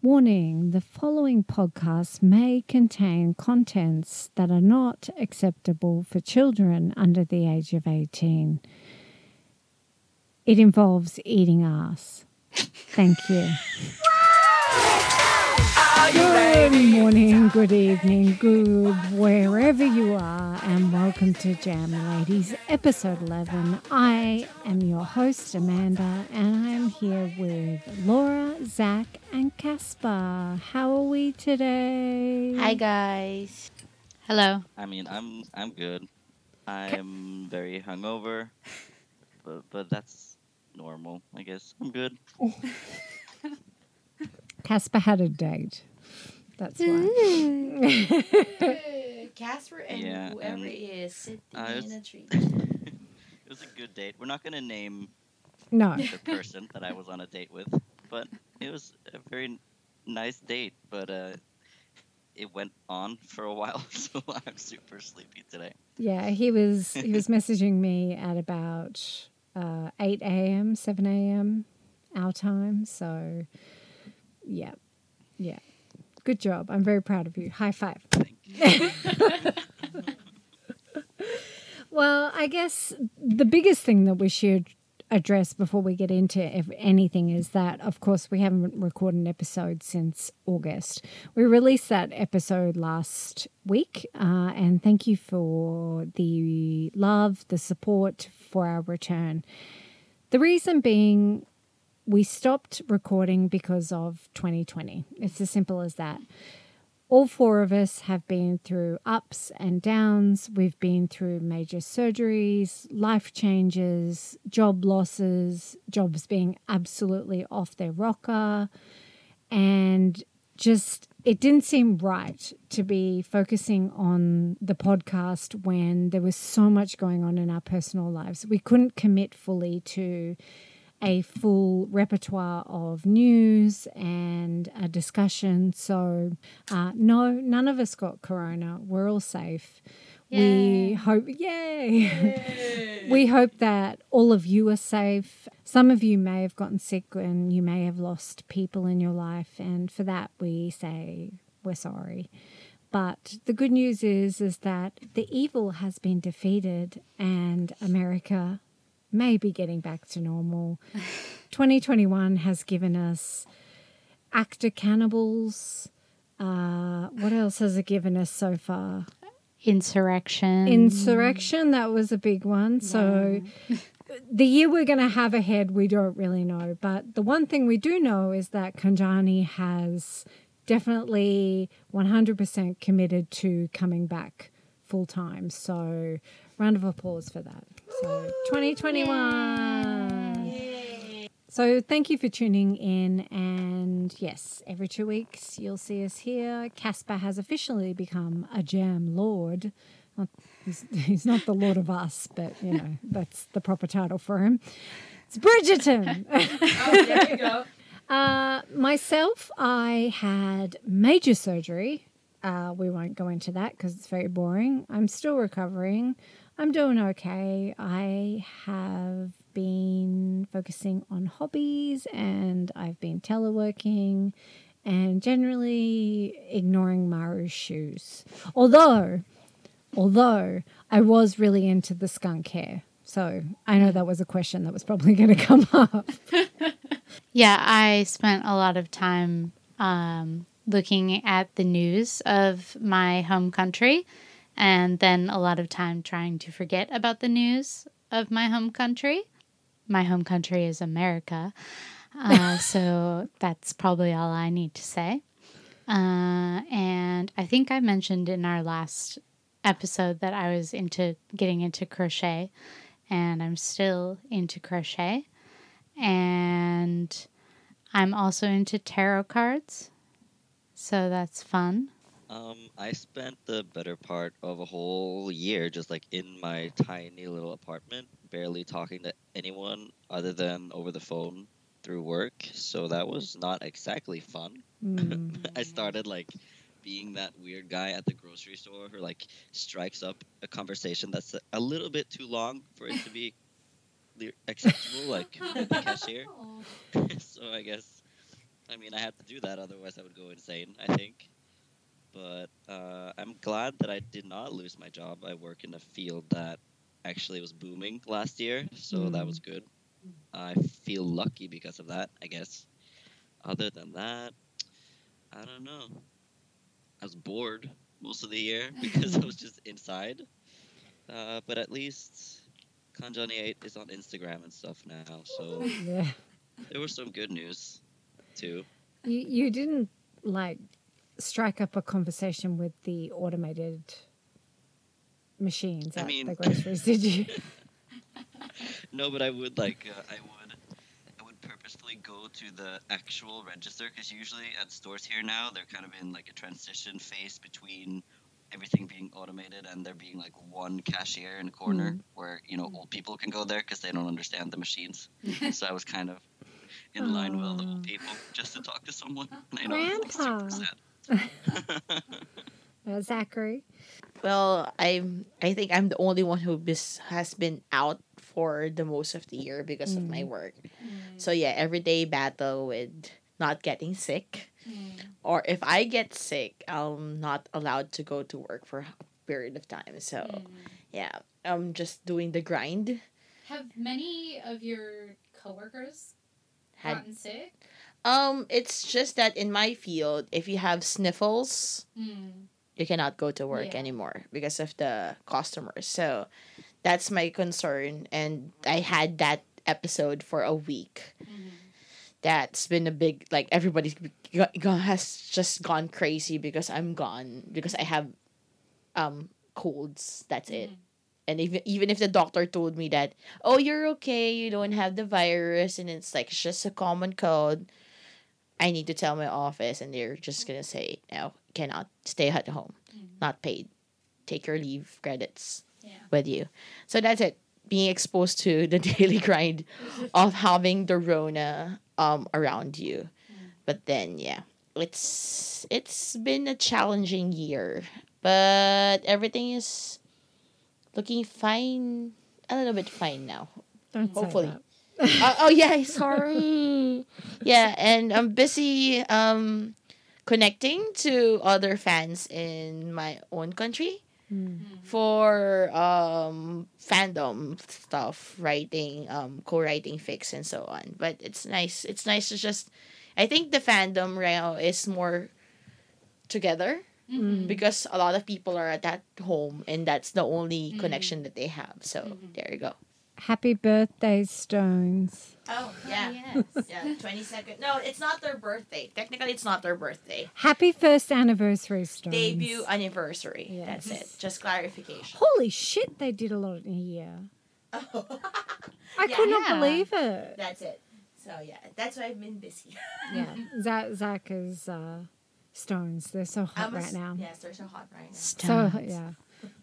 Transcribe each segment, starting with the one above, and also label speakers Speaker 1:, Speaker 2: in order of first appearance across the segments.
Speaker 1: Warning the following podcast may contain contents that are not acceptable for children under the age of 18. It involves eating ass. Thank you. Good morning, good evening, good wherever you are, and welcome to Jam Ladies, episode 11. I am your host, Amanda, and I am here with Laura, Zach, and Casper. How are we today?
Speaker 2: Hi guys. Hello.
Speaker 3: I mean, I'm I'm good. I'm very hungover, but but that's normal, I guess. I'm good.
Speaker 1: Casper had a date. That's why.
Speaker 2: Casper and
Speaker 3: Yeah,
Speaker 2: whoever
Speaker 3: and
Speaker 2: is sitting
Speaker 3: I was-
Speaker 2: in a tree.
Speaker 3: it was a good date. We're not gonna name
Speaker 1: No.
Speaker 3: the person that I was on a date with, but it was a very nice date. But uh, it went on for a while, so I'm super sleepy today.
Speaker 1: Yeah, he was he was messaging me at about uh, eight a.m., seven a.m. our time. So, yeah, yeah, good job. I'm very proud of you. High five.
Speaker 3: Thank you.
Speaker 1: Well, I guess the biggest thing that we should address before we get into anything is that, of course, we haven't recorded an episode since August. We released that episode last week, uh, and thank you for the love, the support for our return. The reason being, we stopped recording because of 2020. It's as simple as that all four of us have been through ups and downs. We've been through major surgeries, life changes, job losses, jobs being absolutely off their rocker. And just, it didn't seem right to be focusing on the podcast when there was so much going on in our personal lives. We couldn't commit fully to a full repertoire of news and a discussion. So, uh, no, none of us got corona. We're all safe. We
Speaker 2: Yay.
Speaker 1: hope, yay! we hope that all of you are safe. Some of you may have gotten sick and you may have lost people in your life. And for that, we say we're sorry. But the good news is, is that the evil has been defeated and America may be getting back to normal. 2021 has given us actor cannibals. Uh, what else has it given us so far?
Speaker 2: Insurrection.
Speaker 1: Insurrection, that was a big one. So the year we're going to have ahead, we don't really know. But the one thing we do know is that Kanjani has definitely 100% committed to coming back full time. So round of applause for that. So 2021. So thank you for tuning in. And yes, every two weeks you'll see us here. Casper has officially become a jam lord. Not, he's, he's not the lord of us, but you know, that's the proper title for him. It's Bridgerton.
Speaker 2: oh, there you go.
Speaker 1: Uh, myself, I had major surgery. Uh, we won't go into that because it's very boring. I'm still recovering. I'm doing okay. I have been focusing on hobbies and I've been teleworking and generally ignoring Maru's shoes. Although, although I was really into the skunk hair. So I know that was a question that was probably going to come up.
Speaker 2: Yeah, I spent a lot of time um, looking at the news of my home country and then a lot of time trying to forget about the news of my home country. My home country is America. Uh, so that's probably all I need to say. Uh, and I think I mentioned in our last episode that I was into getting into crochet, and I'm still into crochet. And I'm also into tarot cards. So that's fun.
Speaker 3: Um, I spent the better part of a whole year just like in my tiny little apartment, barely talking to anyone other than over the phone through work. So that was not exactly fun.
Speaker 1: Mm.
Speaker 3: I started like being that weird guy at the grocery store who like strikes up a conversation that's a- a little bit too long for it to be acceptable, like with the cashier. so I guess I mean, I had to do that, otherwise I would go insane. I think. But uh, I'm glad that I did not lose my job. I work in a field that actually was booming last year, so that was good. I feel lucky because of that, I guess. Other than that, I don't know. I was bored most of the year because I was just inside. Uh, but at least Kanjani 8 is on Instagram and stuff now, so
Speaker 1: Yeah.
Speaker 3: there was some good news too.
Speaker 1: You you didn't like strike up a conversation with the automated machines
Speaker 3: I
Speaker 1: at
Speaker 3: mean-
Speaker 1: the groceries, did you?
Speaker 3: No, but I would like uh, I would I would purposefully go to the actual register because usually at stores here now they're kind of in like a transition phase between everything being automated and there being like one cashier in a corner where you know old people can go there because they don't understand the machines. so I was kind of in line with all the people just to talk to someone. And I know it's like
Speaker 1: Grandpa.
Speaker 3: super sad.
Speaker 1: Zachary.
Speaker 4: Well, I'm. I think I'm the only one who bis- has been out for the most of the year because of my mm. work. Mm. So yeah, everyday battle with not getting sick, mm. or if I get sick, I'm not allowed to go to work for a period of time. So yeah, I'm just doing the grind.
Speaker 2: Have many of your coworkers
Speaker 4: Had
Speaker 2: gotten sick?
Speaker 4: um, it's just that in my field, if you have sniffles,
Speaker 2: Mm.
Speaker 4: you cannot go to work
Speaker 2: Yeah.
Speaker 4: anymore because of the customers. So that's my concern. And I had that episode for a week. That's been a big like go- has just gone crazy because I'm gone because I have um colds. That's it. And even even if the doctor told me that, oh, you're okay, you don't have the virus, and it's like it's just a common cold, I need to tell my office, and they're just gonna say, no, cannot stay at home, not paid, take your leave credits
Speaker 2: Yeah.
Speaker 4: with you. So that's it. Being exposed to the daily grind of having the Rona um around you, but then yeah, it's it's been a challenging year, but everything is looking fine. A little bit fine now.
Speaker 1: Don't
Speaker 4: Hopefully. Uh, oh yeah, sorry. yeah, and I'm busy um connecting to other fans in my own country for um fandom stuff, writing, um co-writing fics and so on. But it's nice. It's nice to just I think the fandom right now is more together Mm-hmm. because a lot of people are at that home and that's the only mm-hmm. connection that they have. So mm-hmm. there you go.
Speaker 1: Happy birthday, Stones.
Speaker 4: Oh
Speaker 2: yeah.
Speaker 4: yes, yeah. Twenty second. No, it's not their birthday. Technically, it's not their birthday.
Speaker 1: Happy first anniversary, Stones.
Speaker 4: Debut anniversary.
Speaker 1: Yes.
Speaker 4: That's it. Just clarification.
Speaker 1: Holy shit, they did a lot in a year. I
Speaker 4: Yeah.
Speaker 1: could not
Speaker 2: Yeah.
Speaker 1: believe it.
Speaker 4: That's it. So yeah, that's why I've been busy.
Speaker 1: Yeah, Zach, Zach is uh, Stones. They're so hot
Speaker 4: I'm
Speaker 1: right now.
Speaker 4: Yes, they're so hot right now.
Speaker 1: So yeah,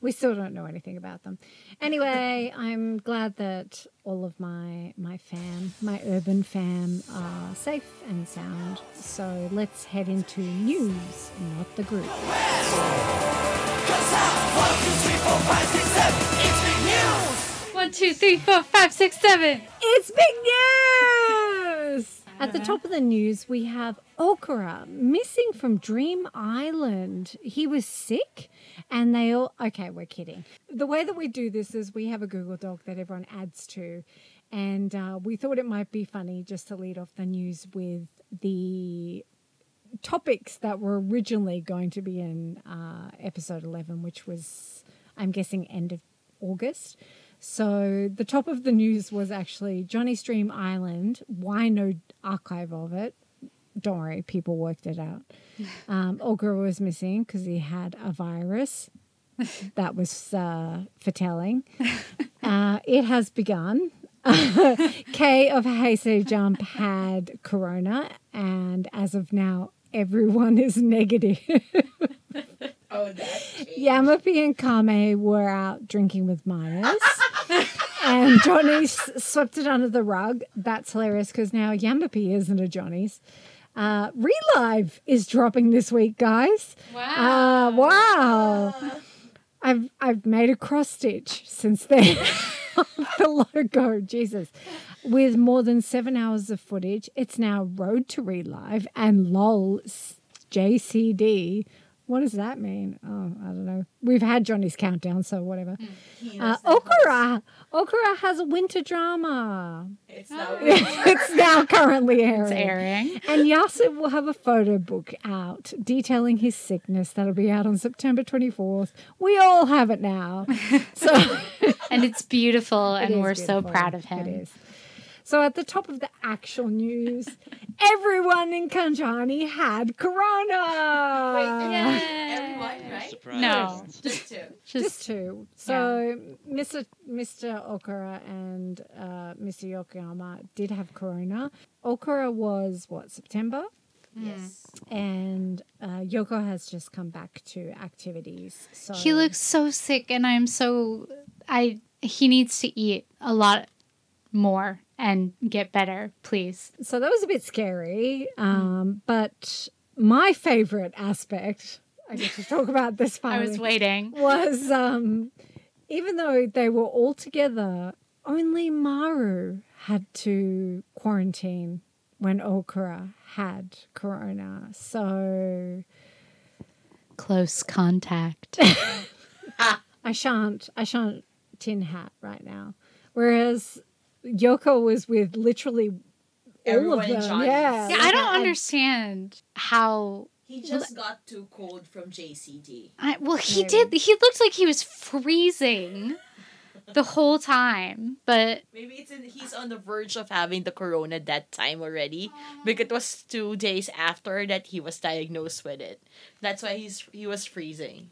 Speaker 1: we still don't know anything about them. Anyway, I'm glad that all of my my fam, my urban fam, are safe and sound. So let's head into news, not the group.
Speaker 2: One, two, three, four, five, six, seven.
Speaker 1: It's big news! At the top of the news, we have Okura missing from Dream Island. He was sick, and they all. Okay, we're kidding. The way that we do this is we have a Google Doc that everyone adds to, and uh, we thought it might be funny just to lead off the news with the topics that were originally going to be in uh, episode 11, which was, I'm guessing, end of August. So the top of the news was actually Johnny's Dream Island. Why no archive of it? Don't worry, people worked it out. Um, Olga was missing because he had a virus. That was uh, for telling. Uh, it has begun. Kay of Hey! Say! JUMP had corona, and as of now, everyone is negative.
Speaker 4: Oh, that.
Speaker 1: Yamapi and Kame were out drinking with Myers. and Johnny swept it under the rug. That's hilarious because now Yamapi isn't a Johnny's. Uh, Relive is dropping this week, guys.
Speaker 2: Wow.
Speaker 1: Uh, wow. I've I've made a cross stitch since then. the logo, Jesus, with more than seven hours of footage. It's now Road to Relive and LOL JCD. What does that mean? Oh, I don't know. We've had Johnny's countdown, so whatever. Uh, Okura. Okura has a winter drama.
Speaker 4: It's now
Speaker 1: it's now currently airing.
Speaker 2: It's airing.
Speaker 1: And Yasu will have a photo book out detailing his sickness. That'll be out on September 24th. We all have it now. So
Speaker 2: And it's beautiful,
Speaker 1: It
Speaker 2: and we're so proud of him.
Speaker 1: It is. So at the top of the actual news, everyone in Kanjani had corona.
Speaker 4: Yeah, Everyone, right?
Speaker 3: Surprised.
Speaker 2: No.
Speaker 4: Just two.
Speaker 1: Just
Speaker 2: Just
Speaker 1: two. So Mr. Mr. Okura and uh, Mr. Yokoyama did have corona. Okura was what September,
Speaker 4: Yes.
Speaker 1: and uh, Yoko has just come back to activities. So
Speaker 2: he looks so sick, and I'm so I. He needs to eat a lot more and get better, please.
Speaker 1: So that was a bit scary. Um, but my favorite aspect, I get to talk about this finally.
Speaker 2: I was waiting.
Speaker 1: was um, even though they were all together, only Maru had to quarantine when Okura had corona. So
Speaker 2: Close contact.
Speaker 1: I shan't, I shan't tin hat right now. Whereas Yoko was with literally all
Speaker 4: Everyone
Speaker 1: of them.
Speaker 4: Johnny's.
Speaker 1: Yeah,
Speaker 2: Yeah, I don't understand how.
Speaker 4: He just got too cold from JCD.
Speaker 2: I, well, he
Speaker 1: Maybe.
Speaker 2: did. He looked like he was freezing the whole time, but
Speaker 4: Maybe it's in, he's on the verge of having the corona that time already because it was two days after that he was diagnosed with it. That's why he's he was freezing.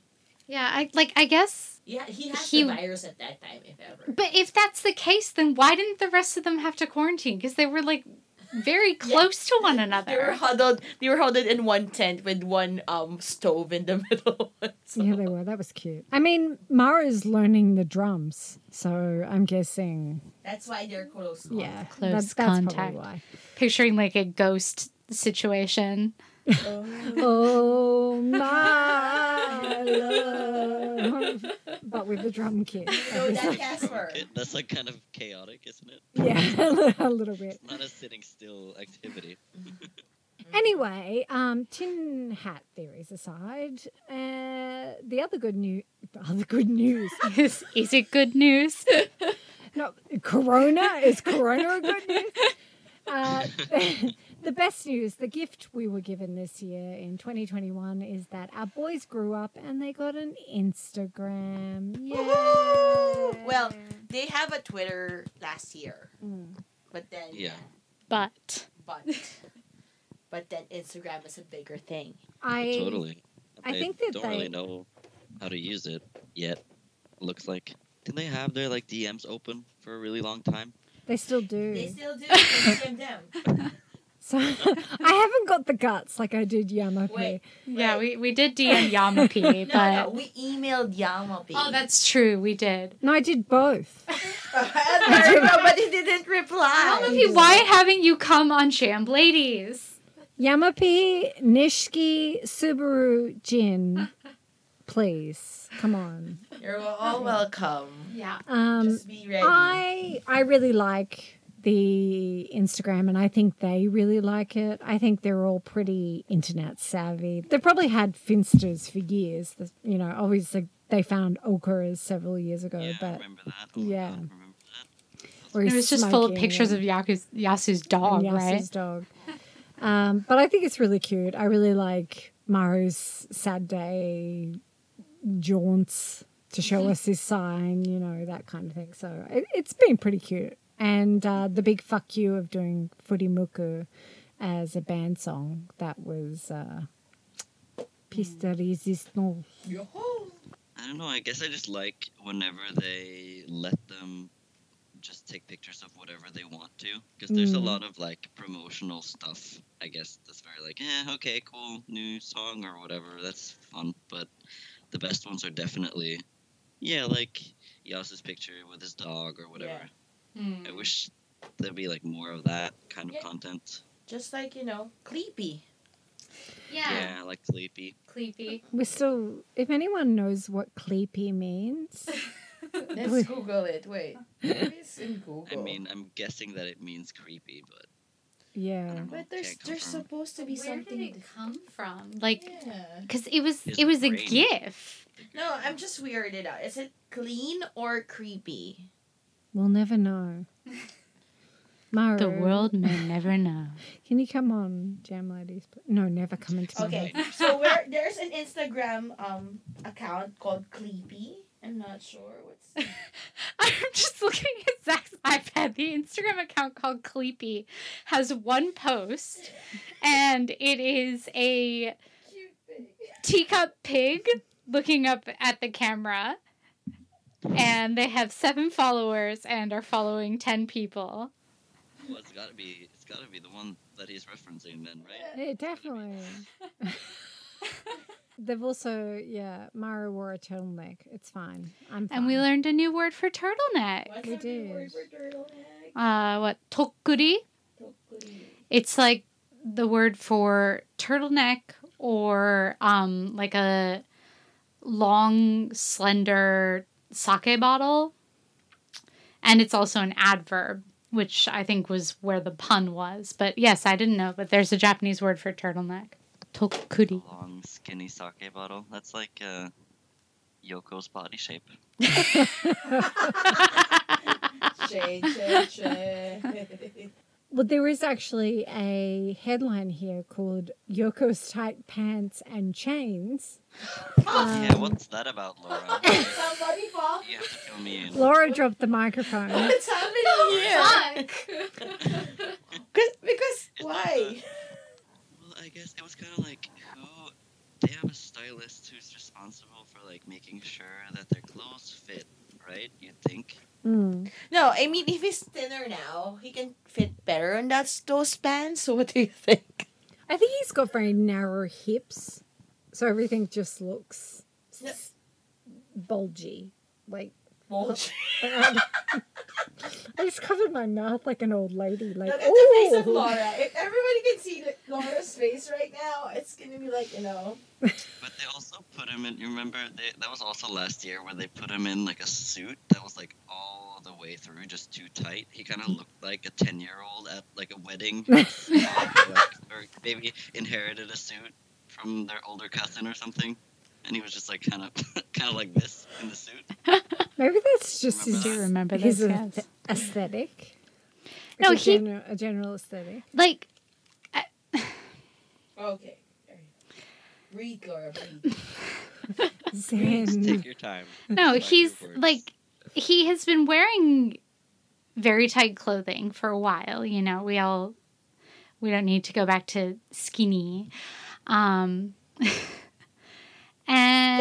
Speaker 2: yeah, I like. I guess.
Speaker 4: Yeah, he has
Speaker 2: He-
Speaker 4: the virus at that time, if ever.
Speaker 2: But if that's the case, then why didn't the rest of them have to quarantine? Because they were like very close to one another.
Speaker 4: They were huddled. They were huddled in one tent with one um stove in the middle. So-
Speaker 1: Yeah, they were. That was cute. I mean, Mara's learning the drums, so I'm guessing.
Speaker 4: That's why they're close.
Speaker 1: Yeah,
Speaker 2: Close
Speaker 1: that's, that's
Speaker 2: contact.
Speaker 1: probably why.
Speaker 2: Picturing like a ghost situation.
Speaker 1: Oh my love, but with the drum kit.
Speaker 4: No, that Casper.
Speaker 3: That's like kind of chaotic, isn't it?
Speaker 1: yeah, a little bit.
Speaker 3: It's not a sitting still activity.
Speaker 1: Anyway, um, tin hat theories aside, uh, the other good news. Other good news.
Speaker 2: is, is it good news?
Speaker 1: No, Corona is Corona a good news? Uh, the best news, the gift we were given this year in 2021 is that our boys grew up and they got an Instagram. Yeah.
Speaker 4: Well, They have a Twitter last year,
Speaker 1: Mm.
Speaker 4: but then
Speaker 3: Yeah.
Speaker 2: But
Speaker 4: but but then Instagram is a bigger thing.
Speaker 1: I
Speaker 3: totally.
Speaker 1: I
Speaker 3: They
Speaker 1: think that
Speaker 3: don't
Speaker 1: they-
Speaker 3: really know how to use it yet. Looks like. Didn't they have their like DMs open for a really long time?
Speaker 1: they still do.
Speaker 4: They still do. They DM them.
Speaker 1: So I haven't got the guts like I did Yamapi.
Speaker 4: Wait.
Speaker 2: yeah, we, we did DM Yamapi,
Speaker 4: No, no,
Speaker 2: but
Speaker 4: we emailed Yamapi.
Speaker 2: oh, that's true. We did.
Speaker 1: No, I did both.
Speaker 4: I know, but he didn't reply.
Speaker 2: Yamapi, why haven't you come on Jam Ladies?
Speaker 1: Yamapi, Nishiki, Subaru, Jin. Please, come on.
Speaker 4: You're all welcome.
Speaker 2: Yeah.
Speaker 1: Um,
Speaker 4: Just be ready.
Speaker 1: I I really like the Instagram, and I think they really like it. I think they're all pretty internet savvy. They've probably had Finsters for years. The- You know, obviously they found Okuras several years ago,
Speaker 3: yeah, I
Speaker 1: but
Speaker 3: remember that. Oh,
Speaker 1: yeah.
Speaker 3: God, remember that.
Speaker 2: It was just full of pictures of Yaku's, Yasu's dog,
Speaker 1: and
Speaker 2: right?
Speaker 1: Yasu's dog. Um, but I think it's really cute. I really like Maru's sad day jaunts to show
Speaker 2: Mm-hmm.
Speaker 1: us his sign, you know, that kind of thing. So it, it's been pretty cute. And uh, the big fuck you of doing Footy Muku as a band song, that was uh, Piste de Resistance.
Speaker 3: I don't know. I guess I just like whenever they let them just take pictures of whatever they want to. Because there's a
Speaker 1: Mm.
Speaker 3: lot of like promotional stuff. I guess that's very like, eh, okay, cool, new song or whatever. That's fun. But the best ones are definitely, yeah, like Yasu's picture with his dog or whatever.
Speaker 2: Mm.
Speaker 3: I wish there'd be like more of that kind of
Speaker 4: Yeah.
Speaker 3: content.
Speaker 4: Just like, you know, Cleepy.
Speaker 3: Yeah, Yeah, like Sleepy.
Speaker 2: Cleepy.
Speaker 1: We're still, if anyone knows what Cleepy means,
Speaker 4: Let's Google it. Wait. It's in Google.
Speaker 3: I mean, I'm guessing that it means creepy, but
Speaker 1: Yeah.
Speaker 4: but there's
Speaker 3: Can't
Speaker 4: there's
Speaker 3: confirm.
Speaker 4: supposed to be
Speaker 2: Where
Speaker 4: something.
Speaker 2: did it come from? Like,
Speaker 4: yeah.
Speaker 2: because it was
Speaker 3: His
Speaker 2: it was a
Speaker 3: brain.
Speaker 2: gif.
Speaker 4: No, I'm just weirded out. Is it clean or creepy?
Speaker 1: We'll never know. Maru,
Speaker 2: The world may never know.
Speaker 1: Can you come on, Jam Ladies? No, never come into my
Speaker 4: Okay,
Speaker 1: head.
Speaker 4: so where there's an Instagram um account called Cleepy. I'm not sure what's.
Speaker 2: I'm just looking at Zach's iPad. The Instagram account called Cleepy has one post, and it is a teacup pig looking up at the camera. And they have seven followers and are following 10 people.
Speaker 3: well, it's gotta be it's gotta be the one that he's referencing then, right?
Speaker 1: Yeah, definitely. They've also, yeah, Maru wore a turtleneck. It's fine. I'm fine.
Speaker 2: And we learned a new word for turtleneck.
Speaker 4: What's
Speaker 1: We
Speaker 4: the new word for turtleneck?
Speaker 2: Uh, what? Tokuri?
Speaker 4: Tokuri.
Speaker 2: It's like the word for turtleneck or um like a long slender sake bottle. And it's also an adverb, which I think was where the pun was. But yes, I didn't know, but there's a Japanese word for turtleneck. Tokuri.
Speaker 3: Long skinny sake bottle. That's like uh, Yoko's body shape.
Speaker 4: Shay, shay, shay.
Speaker 1: Well, there is actually a headline here called Yoko's Tight Pants and Chains.
Speaker 3: yeah,
Speaker 1: Um,
Speaker 3: what's that about, Laura?
Speaker 4: Somebody fall.
Speaker 3: you have to fill me in.
Speaker 1: Laura dropped the microphone.
Speaker 4: What's happening here?
Speaker 2: Fuck!
Speaker 4: Cause, because
Speaker 3: It's
Speaker 4: why?
Speaker 3: Well, I guess it was kind of like who they have a stylist who's responsible for like making sure that their clothes fit, right? You'd think.
Speaker 1: Mm.
Speaker 4: No, I mean if he's thinner now, he can fit better in that those pants. So what do you think?
Speaker 1: I think he's got very narrow hips, so everything just looks
Speaker 4: No.
Speaker 1: s- bulgy. Like
Speaker 4: Bulge.
Speaker 1: I just covered my mouth like an old lady. Like,
Speaker 4: Look at the face of Laura. If everybody can see Laura's face right now, it's gonna be like you know.
Speaker 3: But they also put him in. You remember they, that was also last year where they put him in like a suit that was like all the way through, just too tight. He kind of looked like a ten-year-old at like a wedding, like, or maybe inherited a suit from their older cousin or something, and he was just like kind of, kind of like this in the suit.
Speaker 1: Maybe that's just his,
Speaker 3: Remember
Speaker 2: Do you remember
Speaker 1: his
Speaker 2: those
Speaker 1: ath-
Speaker 2: guys?
Speaker 1: aesthetic.
Speaker 2: No,
Speaker 1: Like a,
Speaker 2: he-
Speaker 1: general, a general aesthetic.
Speaker 2: Like,
Speaker 4: Okay. Read Laura. Read.
Speaker 3: Take your time.
Speaker 2: no,
Speaker 3: Select
Speaker 2: he's like, he has been wearing very tight clothing for a while. You know, we all, we don't need to go back to skinny. Um,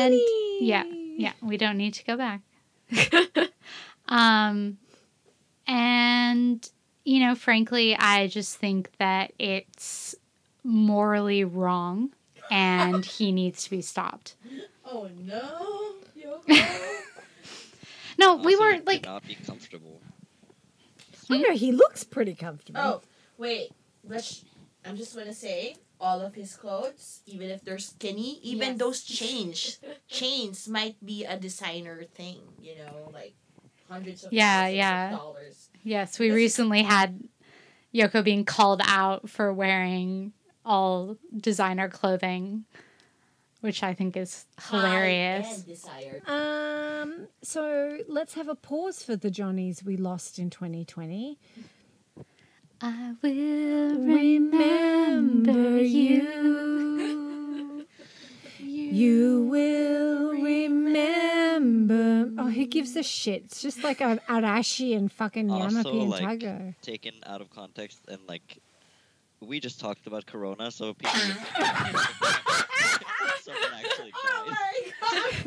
Speaker 2: and yeah, yeah, we don't need to go back. um, and, you know, frankly, I just think that it's morally wrong and he needs to be stopped.
Speaker 4: Oh no, Yoko.
Speaker 2: No, we
Speaker 3: Also,
Speaker 2: were
Speaker 3: it could
Speaker 2: like,
Speaker 3: not be comfortable.
Speaker 1: I know he looks pretty comfortable.
Speaker 4: oh wait, let's. I'm just gonna say all of his clothes, even if they're skinny, even
Speaker 2: Yes.
Speaker 4: those chains, chains might be a designer thing. You know, like hundreds of
Speaker 2: Yeah, yeah.
Speaker 4: of dollars.
Speaker 2: yes, we
Speaker 4: This
Speaker 2: recently had Yoko being called out for wearing all designer clothing, which I think is hilarious.
Speaker 1: Um, so let's have a pause for the Johnnies we lost in 2020.
Speaker 2: I will remember you.
Speaker 1: You will remember. Oh, who gives a shit? It's just like a Arashi and fucking
Speaker 3: Also,
Speaker 1: Yamapi and
Speaker 3: like-
Speaker 1: Tiger.
Speaker 3: Taken out of context and like, we just talked about Corona, so people. Someone actually
Speaker 4: Oh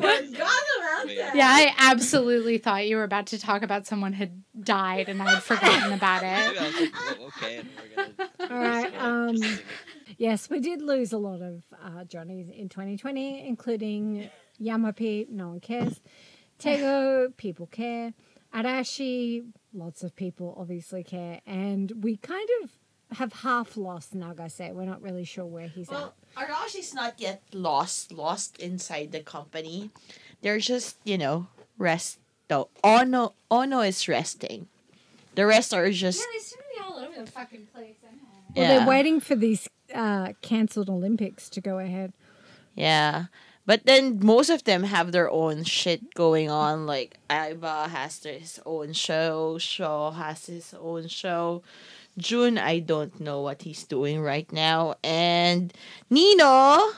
Speaker 4: my god, I forgot about
Speaker 3: Wait.
Speaker 4: that.
Speaker 2: Yeah, I absolutely thought you were about to talk about someone had died and I had forgotten about it.
Speaker 3: Maybe I was like, "Oh, okay, and we're gonna.
Speaker 1: All right, um,
Speaker 3: just sing it.
Speaker 1: Yes, we did lose a lot of uh, Johnnies in 2020, including Yamapi, no one cares. Tego, people care. Arashi, lots of people obviously care. And we kind of have half lost Nagase. We're not really sure where he's at.
Speaker 4: Well, Arashi's not yet lost, lost inside the company. They're just, you know, rest though. Ohno Ohno is resting. The rest are just Yeah,
Speaker 2: they seem to be all over the fucking place. I.
Speaker 1: Well,
Speaker 4: yeah.
Speaker 1: they're waiting for these uh, cancelled Olympics to go ahead.
Speaker 4: Yeah. But then most of them have their own shit going on. Like Aiba has his own show, Sho has his own show. Jun, I don't know what he's doing right now. And Nino,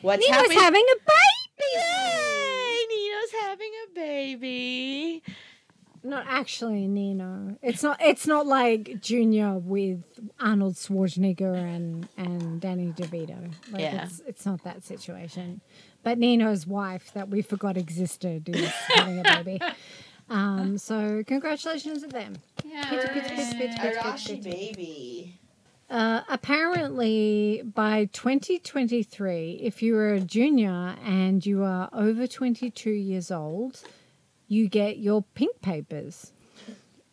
Speaker 4: what's
Speaker 1: Nino's
Speaker 4: happening?
Speaker 1: having a baby.
Speaker 4: Yay! Nino's having a baby.
Speaker 1: Not actually Nino. It's not. It's not like Junior with Arnold Schwarzenegger and and Danny DeVito. Like
Speaker 4: Yeah.
Speaker 1: it's it's not that situation. But Nino's wife that we forgot existed is having a baby. Um, so congratulations to them.
Speaker 2: Yeah.
Speaker 1: Pitch, pitch, pitch, pitch, pitch,
Speaker 4: Arashi
Speaker 1: pitch, pitch.
Speaker 4: baby.
Speaker 1: Uh, apparently, by 2023, if you are a junior and you are over 22 years old, you get your pink papers.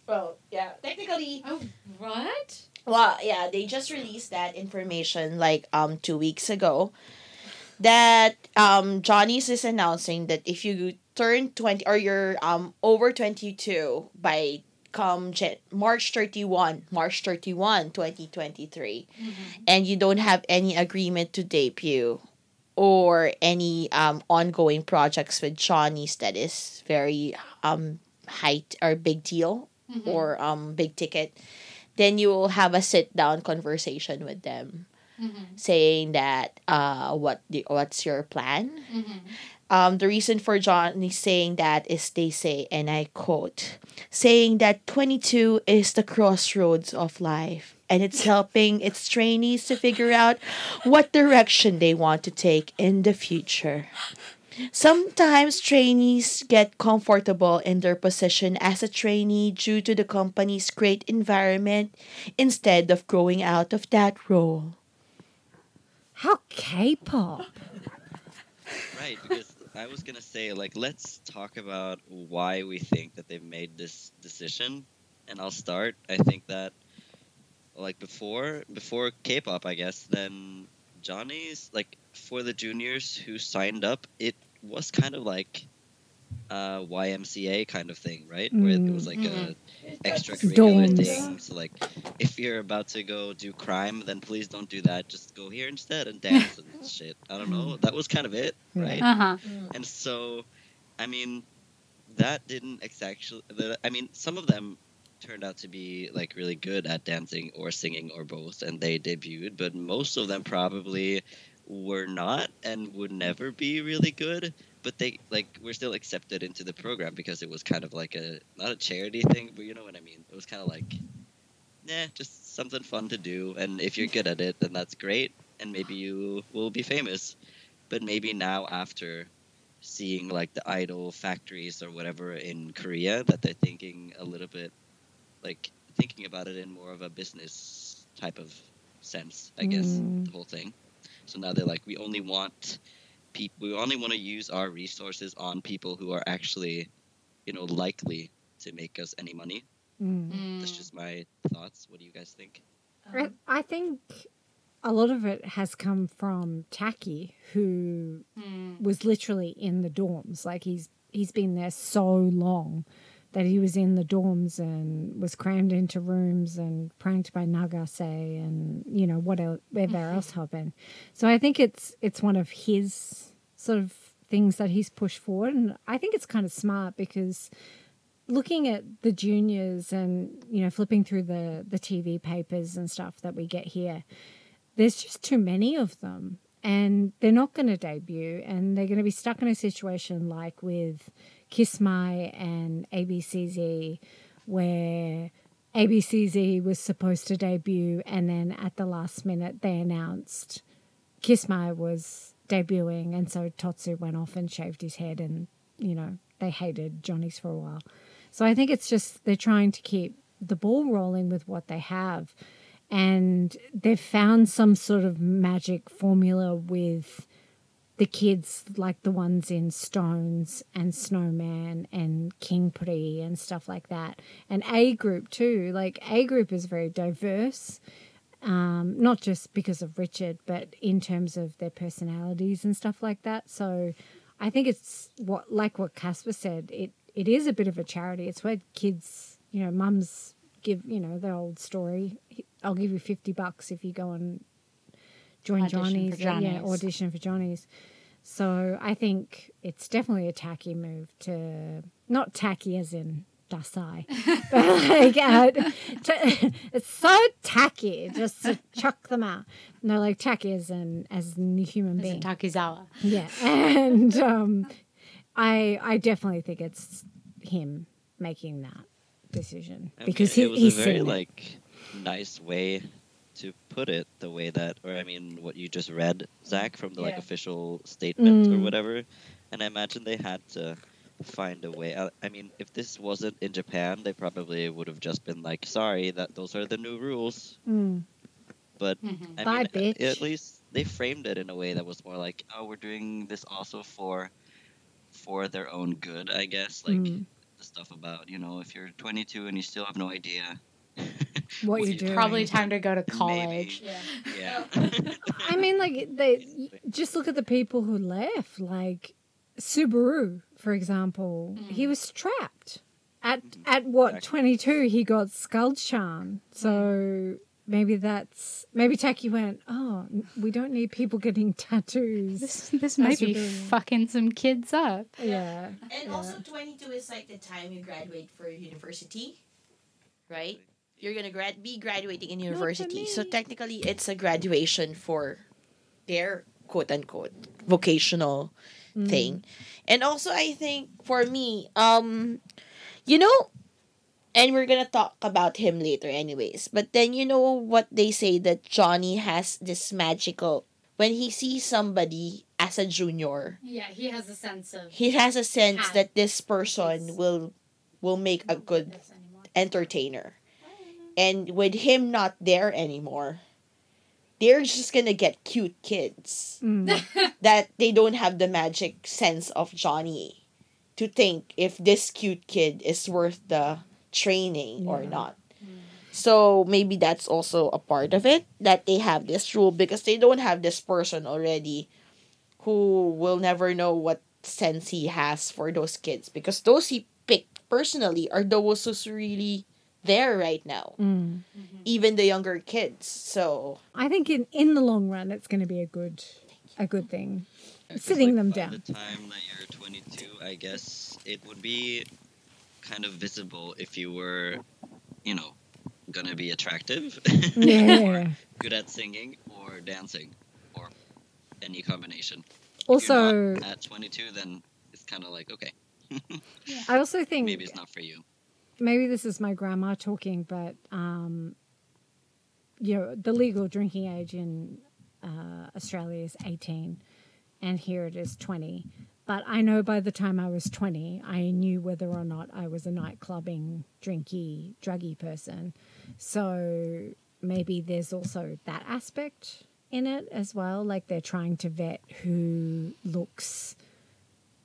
Speaker 4: Well, yeah, technically,
Speaker 2: Oh, what?
Speaker 4: Well, yeah, they just released that information like um two weeks ago. That um Johnny's is announcing that if you turn twenty or you're um over twenty two by come March 31, March 31, 2023, and you don't have any agreement to debut or any um ongoing projects with Johnny's that is very um height or big deal or um big ticket then you will have a sit down conversation with them saying that uh what the, what's your plan um the reason for Johnny saying that is they say and i quote saying that 22 is the crossroads of life and it's helping its trainees to figure out what direction they want to take in the future Sometimes trainees get comfortable in their position as a trainee due to the company's great environment instead of growing out of that role.
Speaker 1: How K-pop?
Speaker 3: Right, because I was gonna say like let's talk about why we think that they've made this decision, and I'll start. I think that like before before K-pop, I guess then Johnny's like for the juniors who signed up, it was kind of like uh, YMCA kind of thing, right? Where it was like a extracurricular
Speaker 1: Dorms.
Speaker 3: thing. So like, if you're about to go do crime, then please don't do that. Just go here instead and dance and shit. I don't know. That was kind of it, right?
Speaker 2: Uh huh.
Speaker 3: And so, I mean, that didn't exactly. I mean, some of them turned out to be like really good at dancing or singing or both, and they debuted. But most of them probably were not and would never be really good. But they like were still accepted into the program because it was kind of like a not a charity thing, but you know what I mean. It was kind of like, nah, just something fun to do. And if you're good at it, then that's great. And maybe you will be famous. But maybe now after seeing like the idol factories or whatever in Korea that they're thinking a little bit like thinking about it in more of a business type of sense, I guess,
Speaker 1: Mm.
Speaker 3: the whole thing. So now they're like, we only want people, we only want to use our resources on people who are actually, you know, likely to make us any money.
Speaker 1: Mm. mm.
Speaker 3: That's just my thoughts. What do you guys think?
Speaker 1: Um, I- I think a lot of it has come from Taki, who hmm. was literally in the dorms. Like he's he's been there so long that he was in the dorms and was crammed into rooms and pranked by Nagase and you know whatever mm-hmm. else happened. So I think it's it's one of his sort of things that he's pushed forward, and I think it's kind of smart because looking at the juniors and you know flipping through the the TV papers and stuff that we get here there's just too many of them. And they're not going to debut and they're going to be stuck in a situation like with Kis-My and ABCZ where ABCZ was supposed to debut and then at the last minute they announced Kis-My was debuting and so Tottsu went off and shaved his head and you know they hated Johnny's for a while. So I think it's just they're trying to keep the ball rolling with what they have and they've found some sort of magic formula with the kids like the ones in Stones and Snowman and King Pri and stuff like that. And A group too. Like A group is very diverse. Um, not just because of Richard, but in terms of their personalities and stuff like that. So I think it's what like what Casper said, it it is a bit of a charity. It's where kids, you know, mums give, you know, the old story. I'll give you fifty bucks if you go and join
Speaker 2: Audition for
Speaker 1: Johnny's. Yeah, audition for Johnny's. So I think it's definitely a tacky move to not tacky as in dasai, but like uh, to, it's so tacky just to chuck them out. No, like tacky as in as in the human
Speaker 2: Is
Speaker 1: being.
Speaker 2: it Takizawa?
Speaker 1: Yeah, and um, I I definitely think it's him making that decision
Speaker 3: I mean,
Speaker 1: because
Speaker 3: it was
Speaker 1: he's
Speaker 3: a very
Speaker 1: it.
Speaker 3: like nice way to put it. The way that, or I mean, what you just read, Zach, from the like official statement or
Speaker 1: Mm.
Speaker 3: whatever. And I imagine they had to find a way. I, I mean, if this wasn't in Japan, they probably would have just been like, "Sorry, that those are the new rules."
Speaker 1: Mm.
Speaker 3: But
Speaker 2: Mhm.
Speaker 3: I
Speaker 1: Bye,
Speaker 3: mean,
Speaker 1: bitch.
Speaker 3: at least they framed it in a way that was more like, "Oh, we're doing this also for." For their own good, I guess. Like
Speaker 1: Mm.
Speaker 3: the stuff about, you know, if you're 22 and you still have no idea
Speaker 1: What you
Speaker 3: you-
Speaker 1: doing?
Speaker 2: Probably time to go to
Speaker 3: Maybe.
Speaker 2: college.
Speaker 3: Yeah.
Speaker 1: I mean, like they just look at the people who left. Like Subaru, for example, mm. he was trapped at mm. at what twenty two. He got skull charm. So mm. maybe that's maybe Taki went. Oh, we don't need people getting tattoos.
Speaker 2: This this might be fucking some kids up.
Speaker 1: Yeah,
Speaker 4: And also, 22 is like the time you graduate for university, right? You're gonna grad be graduating in university, so technically it's a graduation for their quote unquote vocational
Speaker 1: Mm.
Speaker 4: thing. And also, I think for me, um, you know, and we're gonna talk about him later, anyways. But then you know what they say that Johnny has this magical when he sees somebody as a junior
Speaker 2: Yeah, he has a sense of
Speaker 4: he has a sense that this person will will make a good
Speaker 2: anymore.
Speaker 4: entertainer and with him not there anymore they're just gonna get cute kids
Speaker 1: Mm.
Speaker 4: that they don't have the magic sense of johnny to think if this cute kid is worth the training or
Speaker 1: Yeah.
Speaker 4: not so maybe that's also a part of it that they have this rule because they don't have this person already who will never know what sense he has for those kids because those he picked personally are those who's really there right now
Speaker 1: Mm.
Speaker 4: even the younger kids so
Speaker 1: I think in in the long run, it's going to be a good a good thing. Sitting them
Speaker 3: by
Speaker 1: down.
Speaker 3: the time that you're 22, I guess it would be kind of visible if you were, you know, gonna be attractive,
Speaker 1: Yeah.
Speaker 3: good at singing or dancing, or any combination. If
Speaker 1: Also,
Speaker 3: you're not at 22, then it's kind of like okay,
Speaker 1: I also think
Speaker 3: maybe it's not for you.
Speaker 1: Maybe this is my grandma talking, but um, you know, the legal drinking age in uh, Australia is 18, and here it is 20. But I know by the time I was 20, I knew whether or not I was a nightclubbing, drinky, druggy person. So maybe there's also that aspect in it as well. Like they're trying to vet who looks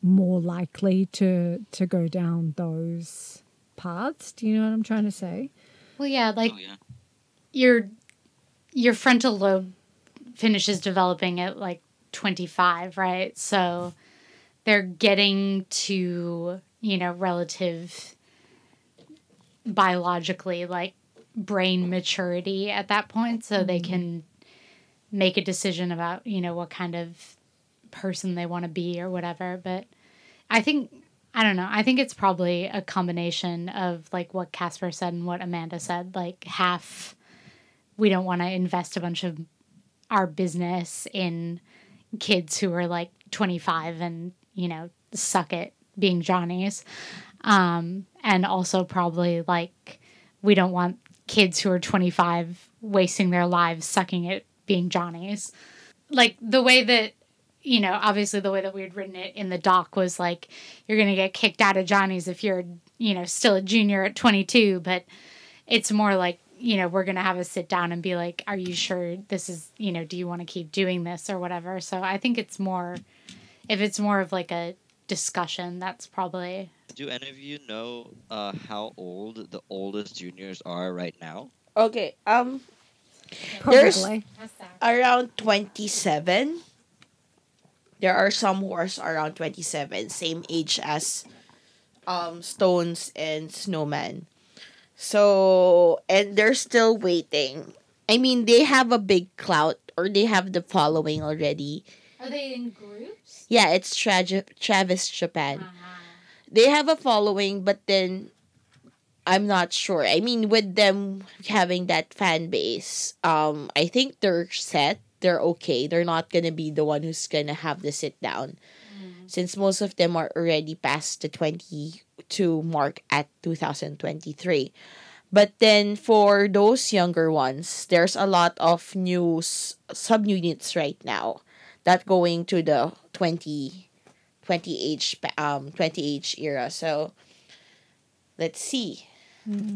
Speaker 1: more likely to to go down those paths. Do you know what I'm trying to say?
Speaker 2: Well, yeah, like
Speaker 3: oh yeah,
Speaker 2: your your frontal lobe finishes developing at like 25, right? So they're getting to, you know, relative biologically like brain maturity at that point so they mm-hmm. can make a decision about, you know, what kind of person they want to be or whatever, but I think I don't know. I think it's probably a combination of like what Casper said and what Amanda said, like half we don't want to invest a bunch of our business in kids who are like 25 and you know suck at being johnnies um and also probably like we don't want kids who are 25 wasting their lives sucking at being johnnies like the way that you know obviously the way that we had written it in the doc was like you're gonna get kicked out of johnny's if you're you know still a junior at 22 but it's more like you know we're gonna have a sit down and be like are you sure this is you know do you want to keep doing this or whatever? So i think it's more if it's more of like a discussion that's probably
Speaker 3: Do any of you know uh, how old the oldest juniors are right now?
Speaker 4: okay um There's- around 27 there are some who are around 27 same age as um, Stones and Snowman. So, and they're still waiting. I mean, they have a big clout or they have the following already.
Speaker 2: Are they in groups?
Speaker 4: Yeah, it's Tra- Travis Japan. They have a following, but then I'm not sure. I mean, with them having that fan base, um, I think they're set. They're okay. They're not gonna be the one who's gonna have the sit down, since most of them are already past the twenty two mark at two thousand twenty three. But then for those younger ones, there's a lot of new s- subunits right now that going to the 20 20 age um 20 age era. So let's see.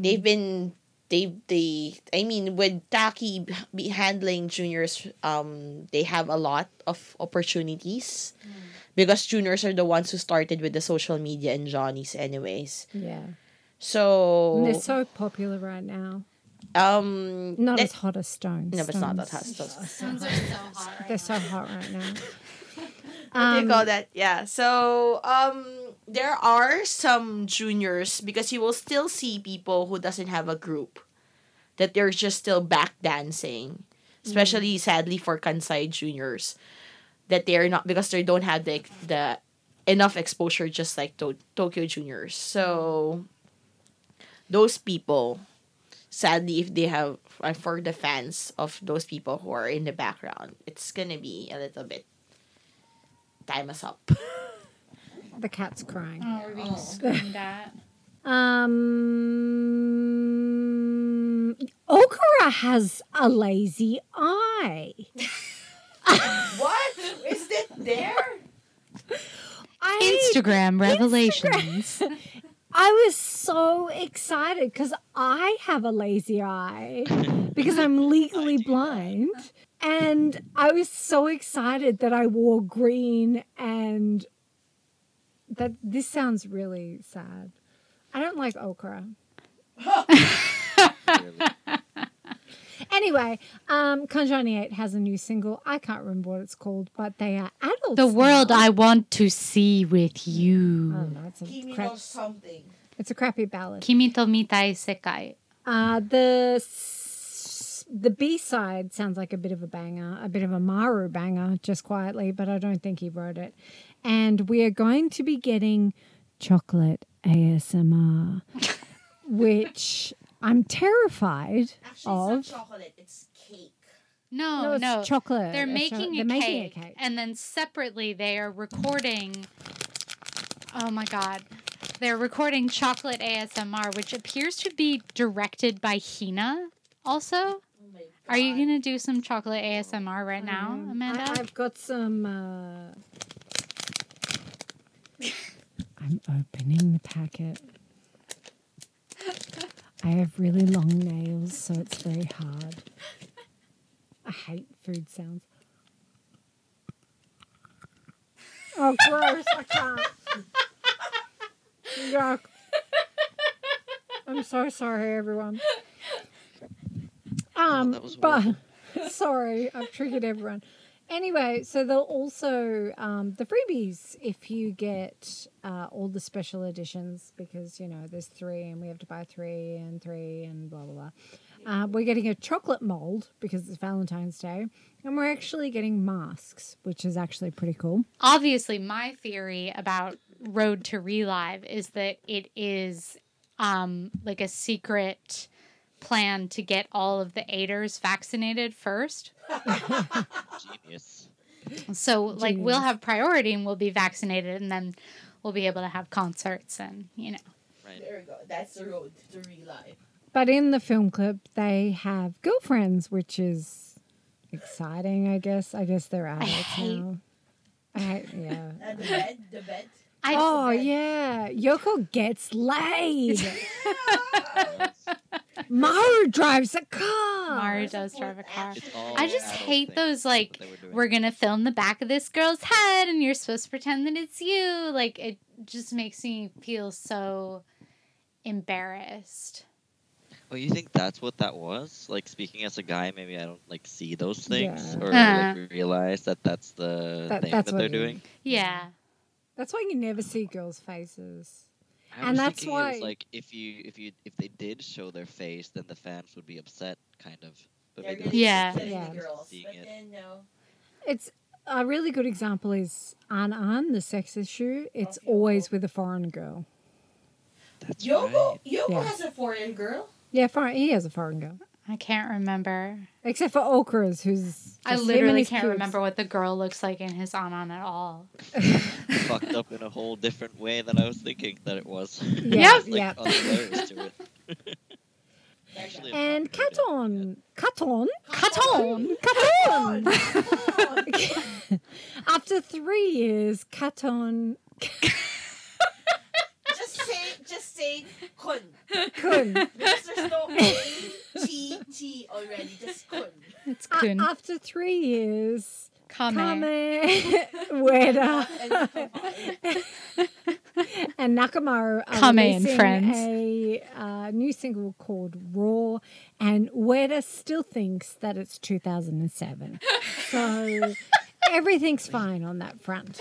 Speaker 4: They've been they they I mean with Taki be handling juniors um they have a lot of opportunities because juniors are the ones who started with the social media and Johnny's anyways.
Speaker 1: Yeah.
Speaker 4: So
Speaker 1: And they're so popular right now.
Speaker 4: um
Speaker 1: Not
Speaker 4: let-
Speaker 1: as hot as Stones.
Speaker 4: No, but it's not that
Speaker 1: Stones-
Speaker 4: hot. Stones.
Speaker 2: Stones are so hot right
Speaker 1: They're so hot right now.
Speaker 4: what do you
Speaker 1: Um,
Speaker 4: call that? Yeah. So um there are some juniors because you will still see people who doesn't have a group that they're just still back dancing. Especially mm. sadly for Kansai juniors that they're not because they don't have the the enough exposure just like to- Tokyo juniors. So those people sadly if they have for the fans of those people who are in the background, it's gonna be a little bit time us up.
Speaker 1: The cat's crying.
Speaker 2: Oh, we're being screamed at.
Speaker 1: Um, Okura has a lazy eye.
Speaker 4: what is it there?
Speaker 1: I,
Speaker 2: Instagram revelations.
Speaker 1: I was so excited because I have a lazy eye because I'm legally blind. And I was so excited that I wore green and that this sounds really sad. I don't like okra. Anyway, um, Kanjani 8 has a new single. I can't remember what it's called, but they are adults.
Speaker 2: the world
Speaker 1: now.
Speaker 2: I want to see with you.
Speaker 1: don't know. It's a,
Speaker 4: Kimi
Speaker 1: crap,
Speaker 4: something.
Speaker 1: it's a crappy ballad.
Speaker 2: Kimi to mitai sekai.
Speaker 1: Uh, the the B side sounds like a bit of a banger, a bit of a Maru banger, just quietly, but I don't think he wrote it. And we are going to be getting chocolate ASMR, which I'm terrified of.
Speaker 4: It's not chocolate, it's cake.
Speaker 2: No,
Speaker 1: no,
Speaker 2: no.
Speaker 1: chocolate.
Speaker 2: They're
Speaker 1: It's
Speaker 2: making,
Speaker 1: cho-
Speaker 2: a,
Speaker 1: they're
Speaker 2: cake,
Speaker 1: making a cake.
Speaker 2: and then separately they are recording. Oh my god. They're recording chocolate ASMR, which appears to be directed by Hina also.
Speaker 4: Oh
Speaker 2: Are you going to do some chocolate ASMR right now, Amanda?
Speaker 1: I, have got some. Uh... I'm opening the packet. I have really long nails, so it's very hard. I hate food sounds. Oh, gross! I can't. Yuck. I'm so sorry, everyone. Um,
Speaker 3: that was
Speaker 1: but sorry, I've triggered everyone. Anyway, so they'll also um, the freebies if you get uh, all the special editions because you know there's three and we have to buy three and three and blah blah blah. Uh, we're getting a chocolate mold because it's Valentine's Day, and we're actually getting masks, which is actually pretty cool.
Speaker 2: Obviously, my theory about Road to Relive is that it is um, like a secret plan to get all of the eighters vaccinated first.
Speaker 3: Genius.
Speaker 2: So, like, we'll have priority and we'll be vaccinated, and then we'll be able to have concerts and, you know.
Speaker 3: Right.
Speaker 4: There we go. That's the road to real life.
Speaker 1: But in the film clip, they have girlfriends, which is exciting. I guess. I guess they're adults
Speaker 2: hate-
Speaker 1: now. I hate, yeah.
Speaker 4: And the bed, the bed.
Speaker 2: I,
Speaker 1: Oh yeah, Yoko gets laid. Maru drives a car.
Speaker 2: Maru does drive a car. I just hate those, like,
Speaker 3: we're
Speaker 2: gonna film the back of this girl's head, and you're supposed to pretend that it's you. Like, it just makes me feel so embarrassed.
Speaker 3: Oh, you think that's what that was? Like speaking as a guy, maybe I don't like see those things
Speaker 1: Yeah.
Speaker 3: or
Speaker 2: Uh.
Speaker 3: like realize that that's the
Speaker 1: That-
Speaker 3: thing
Speaker 1: that's
Speaker 3: that they're doing.
Speaker 2: Yeah.
Speaker 1: That's why you never see girls' faces.
Speaker 3: I
Speaker 1: And
Speaker 3: was
Speaker 1: that's
Speaker 3: thinking it was
Speaker 1: why-
Speaker 3: like if you if you if they did show their face, then the fans would be upset, kind of. But
Speaker 4: They're
Speaker 3: maybe
Speaker 2: Yeah.
Speaker 4: keep
Speaker 1: Yeah.
Speaker 4: the girls,
Speaker 3: Seeing
Speaker 4: but
Speaker 3: it.
Speaker 4: then no.
Speaker 1: It's a really good example is An An, the sex issue. It's oh,
Speaker 4: Okay,
Speaker 1: always with a foreign girl.
Speaker 3: That's
Speaker 4: Yoko,
Speaker 3: right.
Speaker 4: Yoko
Speaker 1: Yeah.
Speaker 4: has a foreign girl.
Speaker 1: Yeah, foreign, he has a foreign girl.
Speaker 2: I can't remember.
Speaker 1: Except for Okura's, who's.
Speaker 2: I
Speaker 1: just him and
Speaker 2: literally can't
Speaker 1: kids.
Speaker 2: remember what the girl looks like in his Anan at all.
Speaker 3: fucked up in a whole different way than I was thinking that it was.
Speaker 1: Yeah,
Speaker 3: There's, like,
Speaker 1: yeah.
Speaker 3: to it. Actually,
Speaker 1: And
Speaker 3: not
Speaker 1: KAT-TUN. KAT-TUN. KAT-TUN. KAT-TUN. After three years, KAT-TUN
Speaker 4: just say, just say kun.
Speaker 1: Kun.
Speaker 4: Because there's no A, T, T already. Just kun.
Speaker 2: It's
Speaker 1: A-
Speaker 2: Kun.
Speaker 1: after three years,
Speaker 2: Kame.
Speaker 1: Kame,
Speaker 4: And
Speaker 1: Ueda,
Speaker 4: Nakamura.
Speaker 1: and Nakamaru are
Speaker 2: Kame and
Speaker 1: releasing
Speaker 2: friends.
Speaker 1: a uh, new single called Raw, and Ueda still thinks that it's 2007. So everything's fine on that front.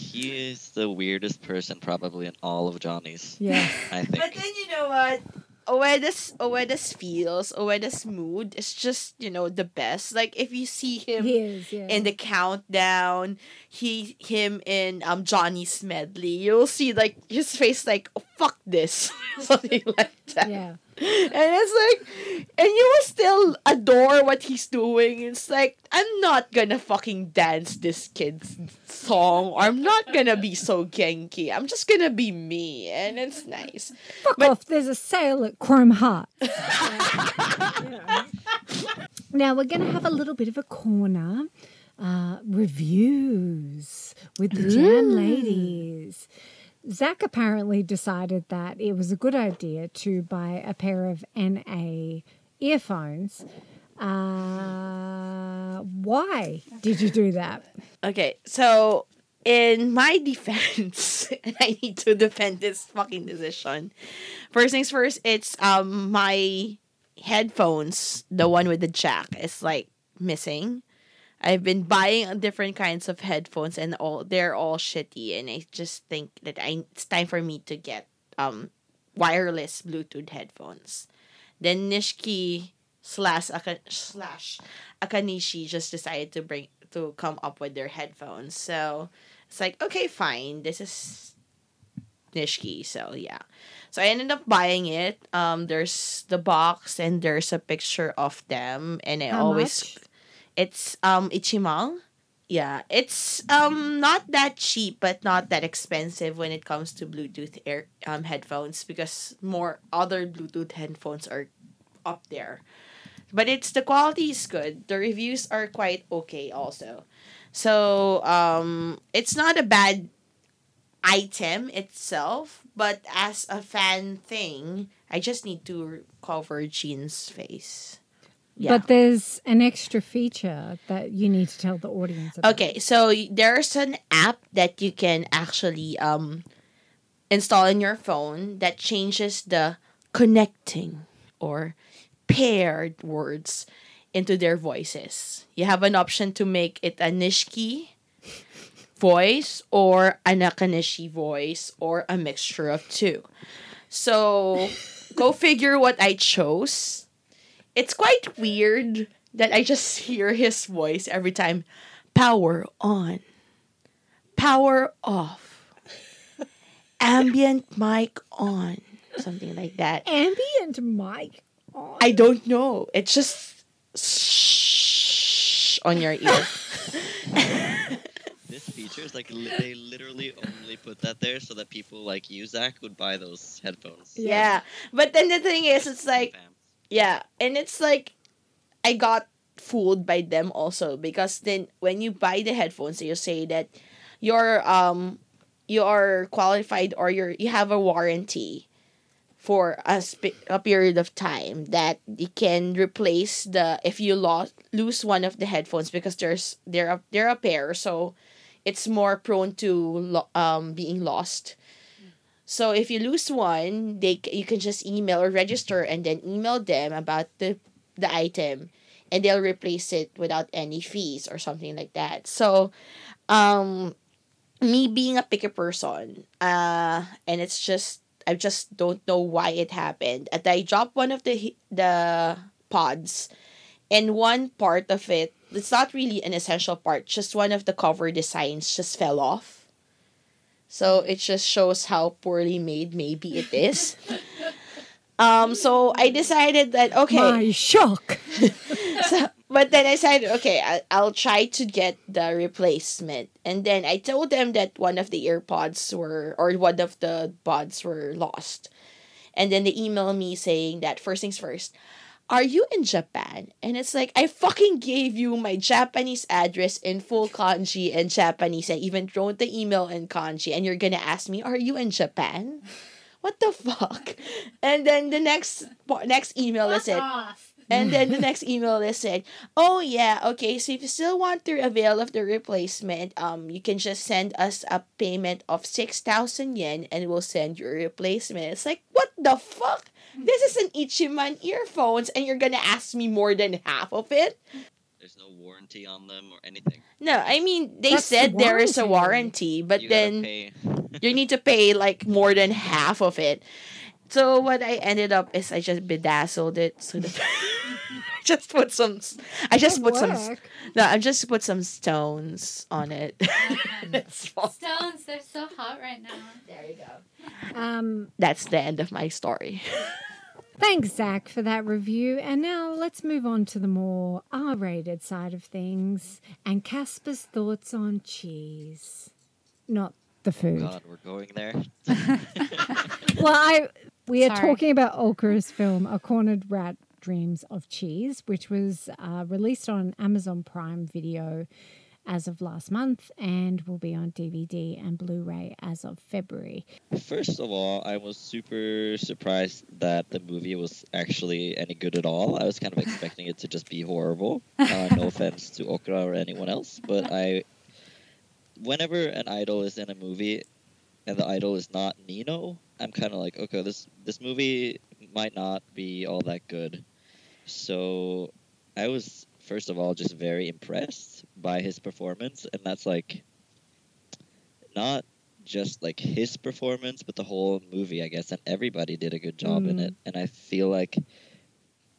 Speaker 3: He is the weirdest person probably in all of Johnny's.
Speaker 1: Yeah.
Speaker 3: I think.
Speaker 4: But then you know what? Ueda's Ueda's feels, where Ueda's mood is just, you know, the best. Like if you see him
Speaker 1: is, yeah.
Speaker 4: in the countdown, he him in um Johnny's medley, you'll see like his face like fuck this. Something like that.
Speaker 1: yeah.
Speaker 4: And it's like and you will still adore what he's doing. It's like I'm not gonna fucking dance this kid's song or I'm not gonna be so genki. I'm just gonna be me and it's nice.
Speaker 1: Fuck
Speaker 4: But-
Speaker 1: off. There's a sale at Chrome Heart. Yeah. Now we're to have a little bit of a corner. Uh, reviews with the Jam Ladies. Zach apparently decided that it was a good idea to buy a pair of NA earphones. Uh, why did you do that?
Speaker 4: Okay, so in my defense, I need to defend this fucking decision. First things first, it's um my headphones, the one with the jack, is like missing. I've been buying different kinds of headphones and all they're all shitty and I just think that I it's time for me to get um wireless Bluetooth headphones. Then Nishiki slash Aka- slash Akanishi just decided to bring to come up with their headphones. So it's like, okay, fine. This is Nishiki. So yeah. So I ended up buying it. Um there's the box and there's a picture of them and I
Speaker 1: How
Speaker 4: always
Speaker 1: much?
Speaker 4: It's um Ichiman. Yeah, it's um not that cheap but not that expensive when it comes to Bluetooth air um headphones because more other Bluetooth headphones are up there. But it's the quality is good. The reviews are quite okay also. So um it's not a bad item itself, but as a fan thing, I just need to cover Jean's face. Yeah.
Speaker 1: But there's an extra feature that you need to tell the audience about.
Speaker 4: Okay, so there's an app that you can actually um install in your phone that changes the connecting or paired words into their voices. You have an option to make it a Nishiki voice or a Nakanishi voice or a mixture of two. So go figure what I chose. It's quite weird that I just hear his voice every time. Power on. Power off. Ambient mic on. Something like that.
Speaker 1: Ambient mic. on.
Speaker 4: I don't know. It's just shh on your ear.
Speaker 3: This feature is like li- they literally only put that there so that people like you, Zach, would buy those headphones.
Speaker 4: yeah. But then the thing is, it's like,
Speaker 3: Fans.
Speaker 4: Yeah. And it's like, I got fooled by them also because then when you buy the headphones, you say that you're, um, you are qualified or you're, you have a warranty for a, sp- a period of time that you can replace the if you lost lose one of the headphones because there's they're a, they're a pair so it's more prone to lo- um being lost so if you lose one they you can just email or register and then email them about the the item and they'll replace it without any fees or something like that so um me being a picky person, uh, and it's just I just don't know why it happened. And I dropped one of the the pods, and one part of it, it's not really an essential part. Just one of the cover designs just fell off. So it just shows how poorly made maybe it is. um. So I decided that okay.
Speaker 1: My shock.
Speaker 4: so, but then I said, okay, I, I'll try to get the replacement. And then I told them that one of the earpods were, or one of the pods were lost. And then they emailed me saying that first things first, are you in Japan? And it's like, I fucking gave you my Japanese address in full kanji and Japanese. I even wrote the email in kanji. And you're gonna ask me, are you in Japan? What the fuck? And then the next next email is it. And then the next email is said, "Oh yeah, okay. So if you still want to avail of the replacement, um, you can just send us a payment of six thousand yen, and we'll send you a replacement." It's like, what the fuck? This is an Ichiman earphones, and you're gonna ask me more than half of it?
Speaker 3: There's no warranty on them or anything.
Speaker 4: No, I mean they
Speaker 1: That's the
Speaker 4: said there is a
Speaker 1: warranty.
Speaker 4: warranty, but
Speaker 3: You
Speaker 4: then you need to pay like more than half of it. So what I ended up is I just bedazzled it so that just put some I just put some no I just put some stones on it. It's.
Speaker 2: Stones, they're so hot right now.
Speaker 4: there you go.
Speaker 1: Um,
Speaker 4: That's the end of my story.
Speaker 1: Thanks, Zach, for that review. And now let's move on to the more R rated side of things and Casper's thoughts on cheese. Not the food.
Speaker 3: God, we're going there.
Speaker 1: Well, I we are
Speaker 2: Sorry.
Speaker 1: talking about Okura's film A Cornered Rat Dreams of Cheese, which was uh, released on Amazon Prime Video as of last month and will be on DVD and Blu-ray as of February.
Speaker 3: First of all, I was super surprised that the movie was actually any good at all. I was kind of expecting it to just be horrible. Uh, no offense to Okura or anyone else, but I, whenever an idol is in a movie, and the idol is not Nino, I'm kind of like, okay, this this movie might not be all that good. So, I was first of all just very impressed by his performance, and that's like not just like his performance, but the whole movie, I guess, and everybody did a good job in
Speaker 1: Mm.
Speaker 3: it. And I feel like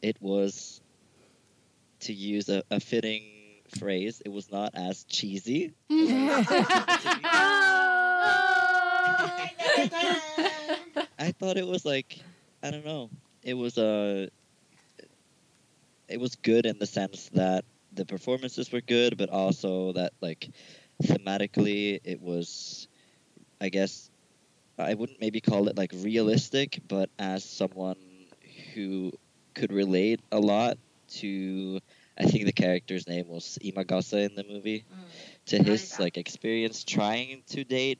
Speaker 3: it was, to use a, a fitting phrase, it was not as cheesy. I thought it was like, I don't know, it was Uh, it was good in the sense that the performances were good, but also that like thematically it was, I guess, I wouldn't maybe call it like realistic, but as someone who could relate a lot to, I think the character's name was Imagase in the movie, mm. to his like experience trying to date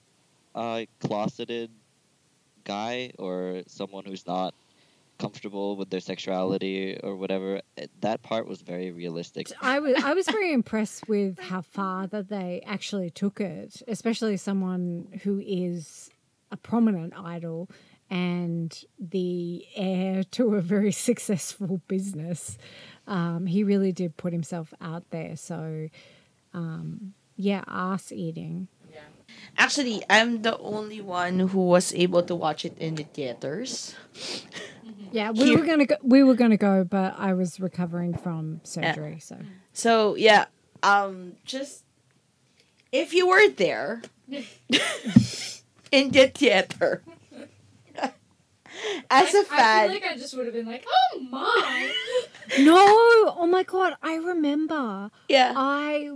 Speaker 3: a closeted guy or someone who's not comfortable with their sexuality or whatever. That part was very realistic.
Speaker 1: I was I was very impressed with how far that they actually took it, especially someone who is a prominent idol and the heir to a very successful business. Um, he really did put himself out there. So, um, yeah, ass eating.
Speaker 4: Actually, I'm the only one who was able to watch it in the theaters.
Speaker 1: Yeah, we
Speaker 4: Here-
Speaker 1: were gonna go, we were gonna go, but I was recovering from surgery. So
Speaker 4: So yeah, um, just if you were there in the theater as a fan, like
Speaker 2: I just would have been like, oh my.
Speaker 1: no, oh my god, I remember.
Speaker 4: yeah,
Speaker 1: I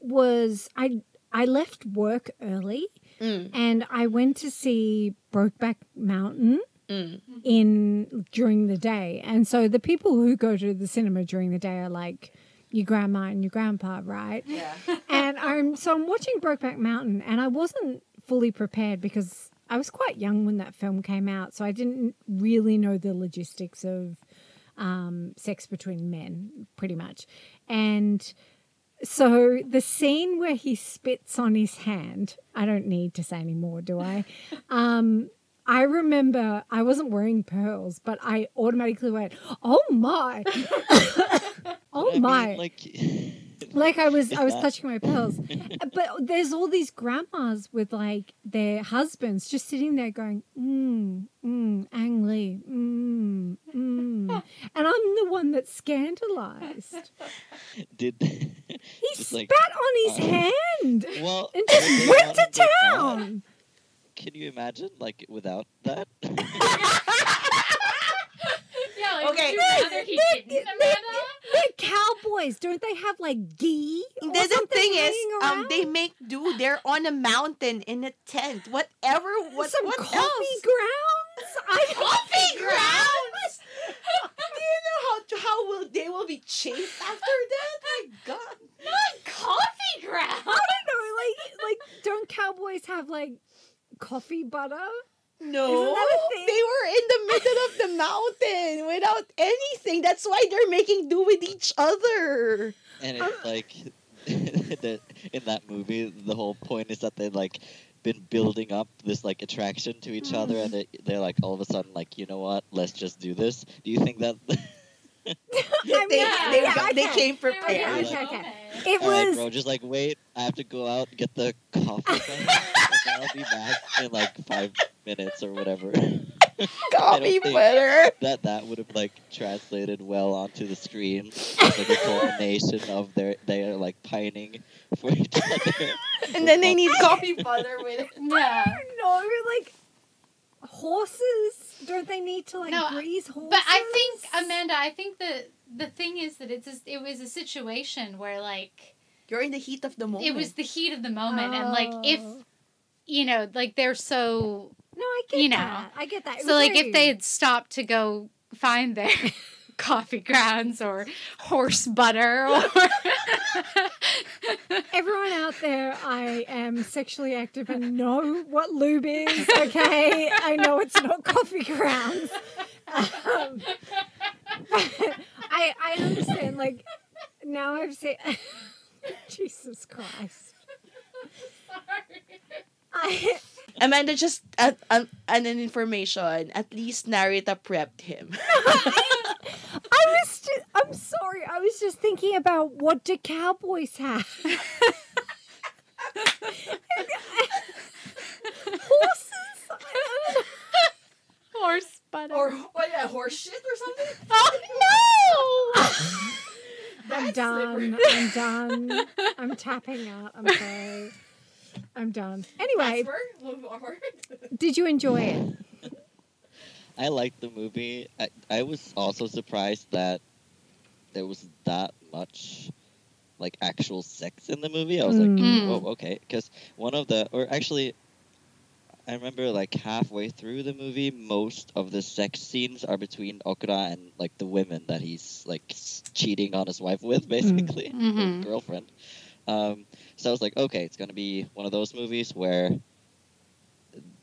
Speaker 1: was I I left work early
Speaker 4: Mm.
Speaker 1: and I went to see Brokeback Mountain
Speaker 4: Mm.
Speaker 1: in during the day. And so the people who go to the cinema during the day are like your grandma and your grandpa, right?
Speaker 4: yeah,
Speaker 1: and I'm so I'm watching Brokeback Mountain, and I wasn't fully prepared because I was quite young when that film came out, so I didn't really know the logistics of um, sex between men, pretty much. And so the scene where he spits on his hand, I don't need to say any more, do I? Um, I remember I wasn't wearing pearls, but I automatically went, "Oh my, oh
Speaker 3: I mean,
Speaker 1: my!"
Speaker 3: like
Speaker 1: like I was I was touching my pearls. but there's all these grandmas with like their husbands just sitting there going, mm, mm, Ang Lee, mm, mm. And I'm the one that's scandalized.
Speaker 3: Did
Speaker 1: He spat
Speaker 3: like,
Speaker 1: on his
Speaker 3: uh,
Speaker 1: hand
Speaker 3: well
Speaker 1: and just went to town.
Speaker 3: Can you imagine like without that?
Speaker 5: Yeah, like,
Speaker 4: Okay.
Speaker 5: would you rather he didn't, Amanda?
Speaker 1: They're cowboys. Don't they have like ghee? or
Speaker 4: The, the thing is,
Speaker 1: hanging
Speaker 4: um, they make do. They're on a mountain in a tent. Whatever. What?
Speaker 1: some
Speaker 4: what
Speaker 1: coffee
Speaker 4: else?
Speaker 1: grounds. I
Speaker 4: Coffee grounds. Do you know how how will they will be chased after that? My God.
Speaker 5: Not coffee ground.
Speaker 1: I don't know, like like don't cowboys have like coffee butter?
Speaker 4: No,
Speaker 1: Isn't that a thing?
Speaker 4: they were in the middle of the mountain without anything. That's why they're making do with each other.
Speaker 3: and it's uh, like the, in that movie, the whole point is that they like been building up this like attraction to each other, mm. and they, they're like all of a sudden like, you know what? Let's just do this. Do you think that?
Speaker 1: I
Speaker 4: They,
Speaker 1: mean,
Speaker 4: they,
Speaker 5: yeah,
Speaker 4: they,
Speaker 1: yeah,
Speaker 4: got- they
Speaker 1: okay.
Speaker 4: came
Speaker 5: There
Speaker 4: prepared.
Speaker 5: go.
Speaker 1: Okay, okay.
Speaker 5: Okay.
Speaker 1: It
Speaker 3: All right,
Speaker 1: was
Speaker 3: bro. Just like wait. I have to go out and get the coffee, thing, and I'll be back in like five minutes or whatever.
Speaker 4: Coffee
Speaker 3: think-
Speaker 4: butter.
Speaker 3: that that would have like translated well onto the screen. It's like a culmination of their they are like pining for each other.
Speaker 4: And then they need coffee butter with it.
Speaker 5: Yeah.
Speaker 1: no like horses. Don't they need to like
Speaker 2: No,
Speaker 1: grease horses?
Speaker 2: But I think Amanda, I think the the thing is that it's a, it was a situation where like
Speaker 4: You're in the heat of the moment.
Speaker 2: it was the heat of the moment, and like if
Speaker 1: Oh.
Speaker 2: You know, like they're so
Speaker 1: no, I get
Speaker 2: you know.
Speaker 1: that. I get that.
Speaker 2: So like if they had stopped to go find their coffee grounds or horse butter or
Speaker 1: Everyone out there, I am sexually active and know what lube is. Okay, I know it's not coffee grounds. Um, I I understand. Like now I've seen. Jesus Christ. I
Speaker 4: Amanda just at, an, an information. At least Narita prepped him.
Speaker 1: I was just. I'm sorry. I was just thinking about what do cowboys have. Horses. I don't know.
Speaker 2: horse butter.
Speaker 4: Or what? Yeah, horse shit or something.
Speaker 2: oh no!
Speaker 1: I'm done. I'm done. I'm tapping out. I'm sorry. I'm done. Anyway, did you enjoy it?
Speaker 3: I liked the movie. I, I was also surprised that there was that much like actual sex in the movie. I was like,
Speaker 2: Mm.
Speaker 3: whoa, okay. Because one of the, or actually, I remember like halfway through the movie, most of the sex scenes are between Okura and like the women that he's like cheating on his wife with, basically, his
Speaker 2: Mhm.
Speaker 3: girlfriend. Um, so I was like, okay, it's gonna be one of those movies where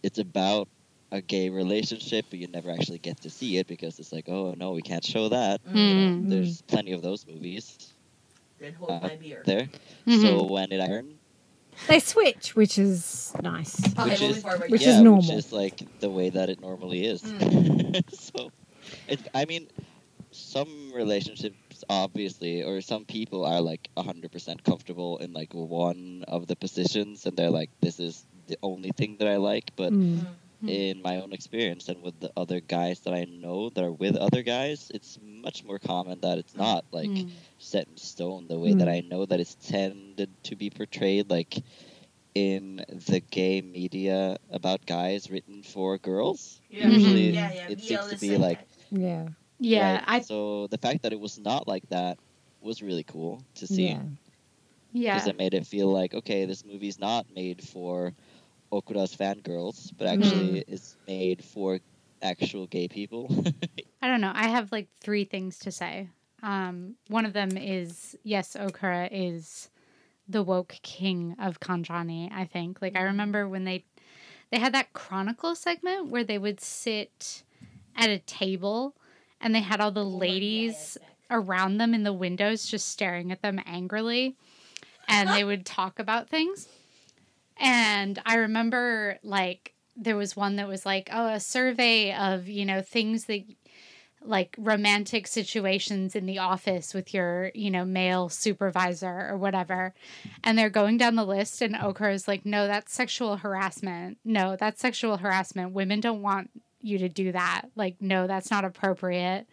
Speaker 3: it's about a gay relationship, but you never actually get to see it because it's like, oh no, we can't show that.
Speaker 2: Mm.
Speaker 3: You know, there's plenty of those movies
Speaker 4: Then
Speaker 3: hold
Speaker 4: hold
Speaker 3: my
Speaker 4: my beer.
Speaker 3: there.
Speaker 2: Mhm.
Speaker 3: So when it iron,
Speaker 1: They switch, which is nice.
Speaker 3: which is
Speaker 1: Which
Speaker 3: yeah,
Speaker 1: is normal.
Speaker 3: which is like the way that it normally is. so, it, I mean, some relationships obviously, or some people are like hundred percent comfortable in like one of the positions, and they're like, this is the only thing that I like. But
Speaker 1: Mm.
Speaker 3: in my own experience and with the other guys that I know that are with other guys, it's much more common that it's not like
Speaker 2: Mm.
Speaker 3: set in stone the way that
Speaker 1: Mm.
Speaker 3: I know that it's tended to be portrayed like in the gay media about guys written for girls.
Speaker 4: Yeah.
Speaker 3: Usually
Speaker 4: Yeah, yeah,
Speaker 3: it
Speaker 4: BL
Speaker 3: seems to be
Speaker 4: like
Speaker 3: like
Speaker 1: Yeah.
Speaker 2: Yeah,
Speaker 3: right?
Speaker 2: I
Speaker 3: so the fact that it was not like that was really cool to see
Speaker 1: Yeah.
Speaker 2: yeah.
Speaker 3: because it made it feel like okay, this movie's not made for Okura's fangirls, but actually it's made for actual gay people.
Speaker 2: I don't know. I have like three things to say. Um, one of them is yes, Okura is the woke king of Kanjani. I think. Like I remember when they they had that chronicle segment where they would sit at a table and they had all the ladies around them in the windows just staring at them angrily and they would talk about things. And I remember like there was one that was like, oh, a survey of, you know, things that like romantic situations in the office with your, you know, male supervisor or whatever. And they're going down the list and Okura is like, "No, that's sexual harassment. No, that's sexual harassment. Women don't want you to do that. Like, no, that's not appropriate."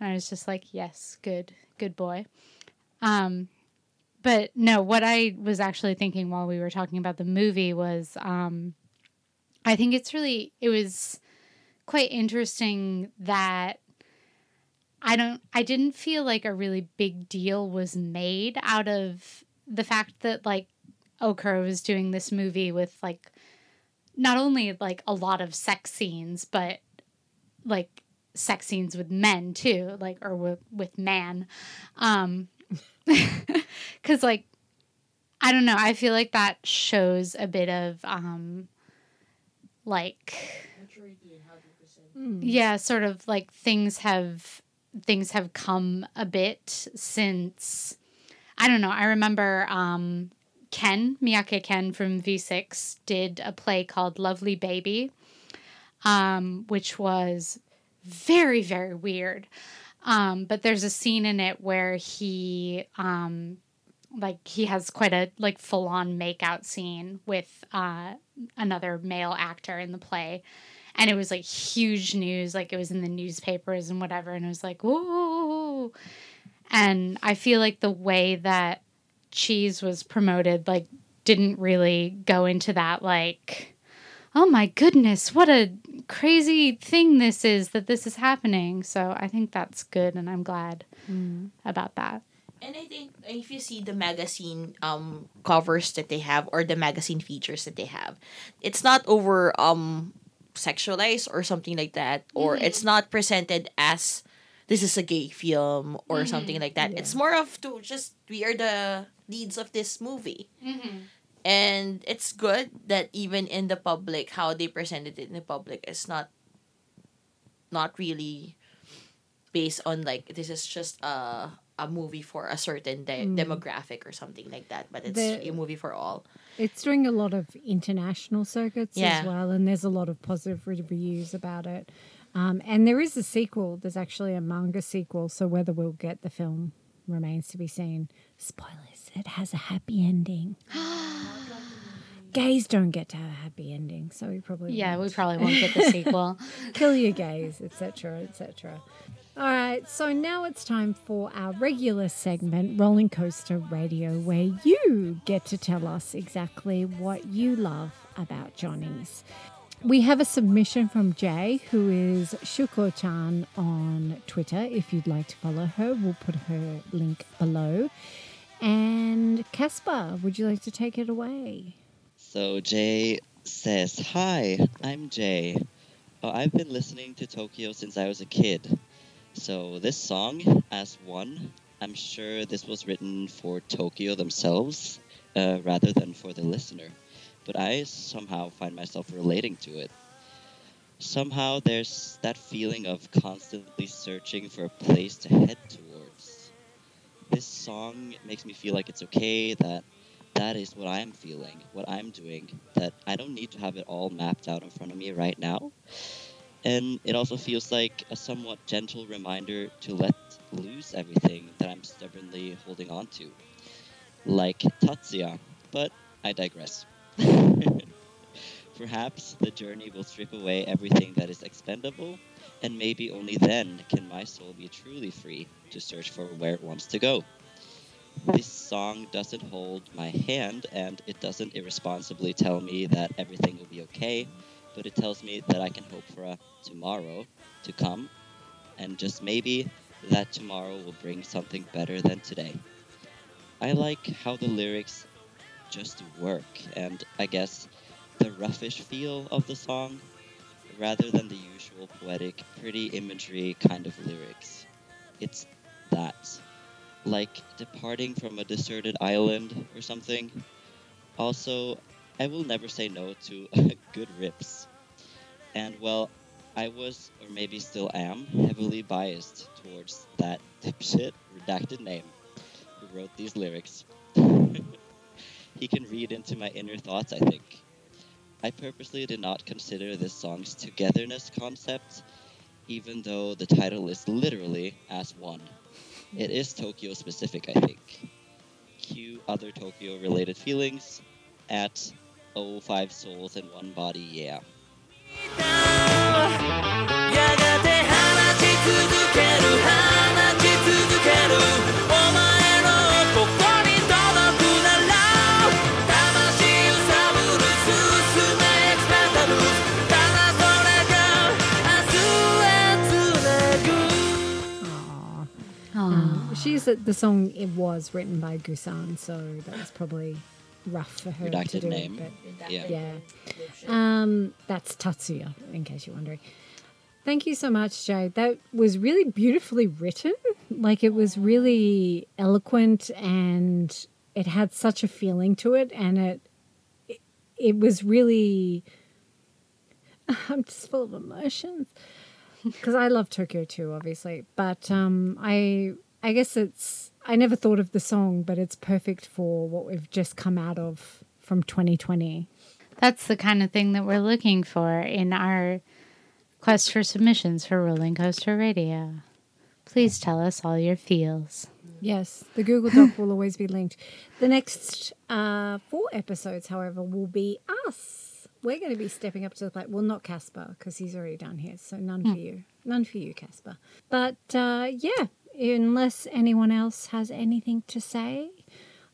Speaker 2: And I was just like, "Yes, good. Good boy." Um but no, what I was actually thinking while we were talking about the movie was um I think it's really it was quite interesting that I don't I didn't feel like a really big deal was made out of the fact that like Okura was doing this movie with like not only like a lot of sex scenes but like sex scenes with men too like or with with man um cuz like I don't know I feel like that shows a bit of um like
Speaker 1: Mm.
Speaker 2: yeah sort of like things have things have come a bit since i don't know i remember um ken miyake ken from v6 did a play called lovely baby um which was very very weird. Um but there's a scene in it where he um like he has quite a like full on makeout scene with uh another male actor in the play. And it was like huge news like it was in the newspapers and whatever and it was like whoa. And i feel like the way that cheese was promoted like didn't really go into that like oh my goodness what a crazy thing this is that this is happening so i think that's good and i'm glad
Speaker 1: Mm.
Speaker 2: about that
Speaker 4: And I think if you see the magazine um covers that they have or the magazine features that they have, it's not over um sexualized or something like that, or it's not presented as this is a gay film or something like that.
Speaker 1: Yeah.
Speaker 4: It's more of to just we are the leads of this movie. And it's good that even in the public, how they presented it in the public is not not really based on like this is just a a movie for a certain de- demographic or something like that, but it's
Speaker 1: The-
Speaker 4: a movie for all.
Speaker 1: It's doing a lot of international circuits
Speaker 4: Yeah.
Speaker 1: as well, and there's a lot of positive reviews about it. Um, and there is a sequel. There's actually a manga sequel, so whether we'll get the film remains to be seen. Spoilers: it has a happy ending. gays don't get to have a happy ending, so we probably
Speaker 2: yeah
Speaker 1: won't.
Speaker 2: we probably won't get the sequel
Speaker 1: kill your gays, etc., etc. All right, so now it's time for our regular segment, Rolling Coaster Radio, where you get to tell us exactly what you love about Johnny's. We have a submission from Jay, who is Shuko-chan on Twitter. If you'd like to follow her, we'll put her link below. And Caspar, would you like to take it away?
Speaker 3: So Jay says, Hi, I'm Jay. Oh, I've been listening to TOKIO since I was a kid. So this song, as one, I'm sure this was written for TOKIO themselves uh, rather than for the listener. But I somehow find myself relating to it. Somehow there's that feeling of constantly searching for a place to head towards. This song makes me feel like it's okay that that is what I'm feeling, what I'm doing, that I don't need to have it all mapped out in front of me right now. And it also feels like a somewhat gentle reminder to let loose everything that I'm stubbornly holding on to. Like Tatsuya, but I digress. Perhaps the journey will strip away everything that is expendable, and maybe only then can my soul be truly free to search for where it wants to go. This song doesn't hold my hand and it doesn't irresponsibly tell me that everything will be okay, but it tells me that I can hope for a tomorrow to come, and just maybe that tomorrow will bring something better than today. I like how the lyrics just work, and I guess the roughish feel of the song, rather than the usual poetic, pretty imagery kind of lyrics. It's that like departing from a deserted island or something. Also, I will never say no to good rips. And well, I was, or maybe still am, heavily biased towards that dipshit redacted name who wrote these lyrics. he can read into my inner thoughts, I think. I purposely did not consider this song's togetherness concept even though the title is literally as one. It is TOKIO specific, I think. Cue other TOKIO related feelings at oh five souls in one body, yeah.
Speaker 1: She's that the song. It was written by Gussan, so that was probably rough for her to do.
Speaker 3: name.
Speaker 1: But
Speaker 3: Yeah.
Speaker 1: yeah, um, that's Tatsuya. In case you're wondering. Thank you so much, Jay. That was really beautifully written. Like it was really eloquent, and it had such a feeling to it, and it it, it was really. I'm just full of emotions because I love TOKIO too, obviously. But um, I I guess it's I never thought of the song, but it's perfect for what we've just come out of from 2020.
Speaker 2: That's the kind of thing that we're looking for in our quest for submissions for Rolling Coaster Radio. Please tell us all your feels.
Speaker 1: Yes, the Google Doc will always be linked. The next uh, four episodes, however, will be us. We're going to be stepping up to the plate. Well, not Casper because he's already done his, so none for you. None for you, Casper. But uh, yeah, unless anyone else has anything to say,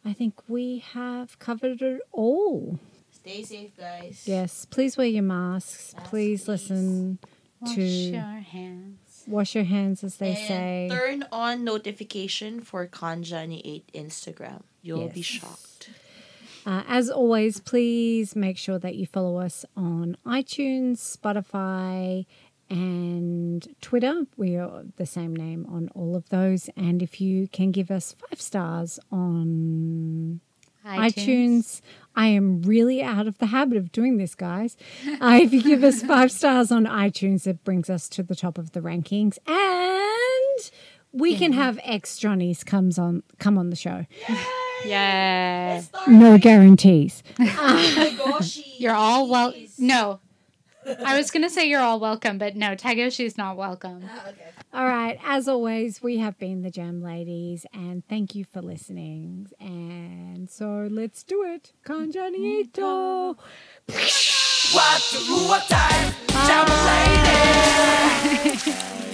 Speaker 1: I think we have covered it all.
Speaker 4: Stay safe, guys.
Speaker 1: Yes, please wear your masks.
Speaker 4: Masks,
Speaker 1: please
Speaker 4: please.
Speaker 1: listen
Speaker 2: Wash
Speaker 1: to
Speaker 2: your hands.
Speaker 1: wash your hands, as they
Speaker 4: and
Speaker 1: say.
Speaker 4: turn on notification for Kanjani 8 Instagram. You'll be shocked.
Speaker 1: Uh, as always, please make sure that you follow us on iTunes, Spotify, and Twitter. We are the same name on all of those. And if you can give us five stars on iTunes. I am really out of the habit of doing this, guys. Uh, if you give us five stars on iTunes, it brings us to the top of the rankings, and we can have ex Johnnies comes on come on the show.
Speaker 2: Yeah.
Speaker 1: No guarantees.
Speaker 2: You're all well. No. I was going to say you're all welcome, but no, Taguchi's not welcome.
Speaker 1: Ah, all right, as always, we have been the Jam Ladies, and thank you for listening. And so let's do it. Kanjani Ito.
Speaker 6: What what time? Jam lady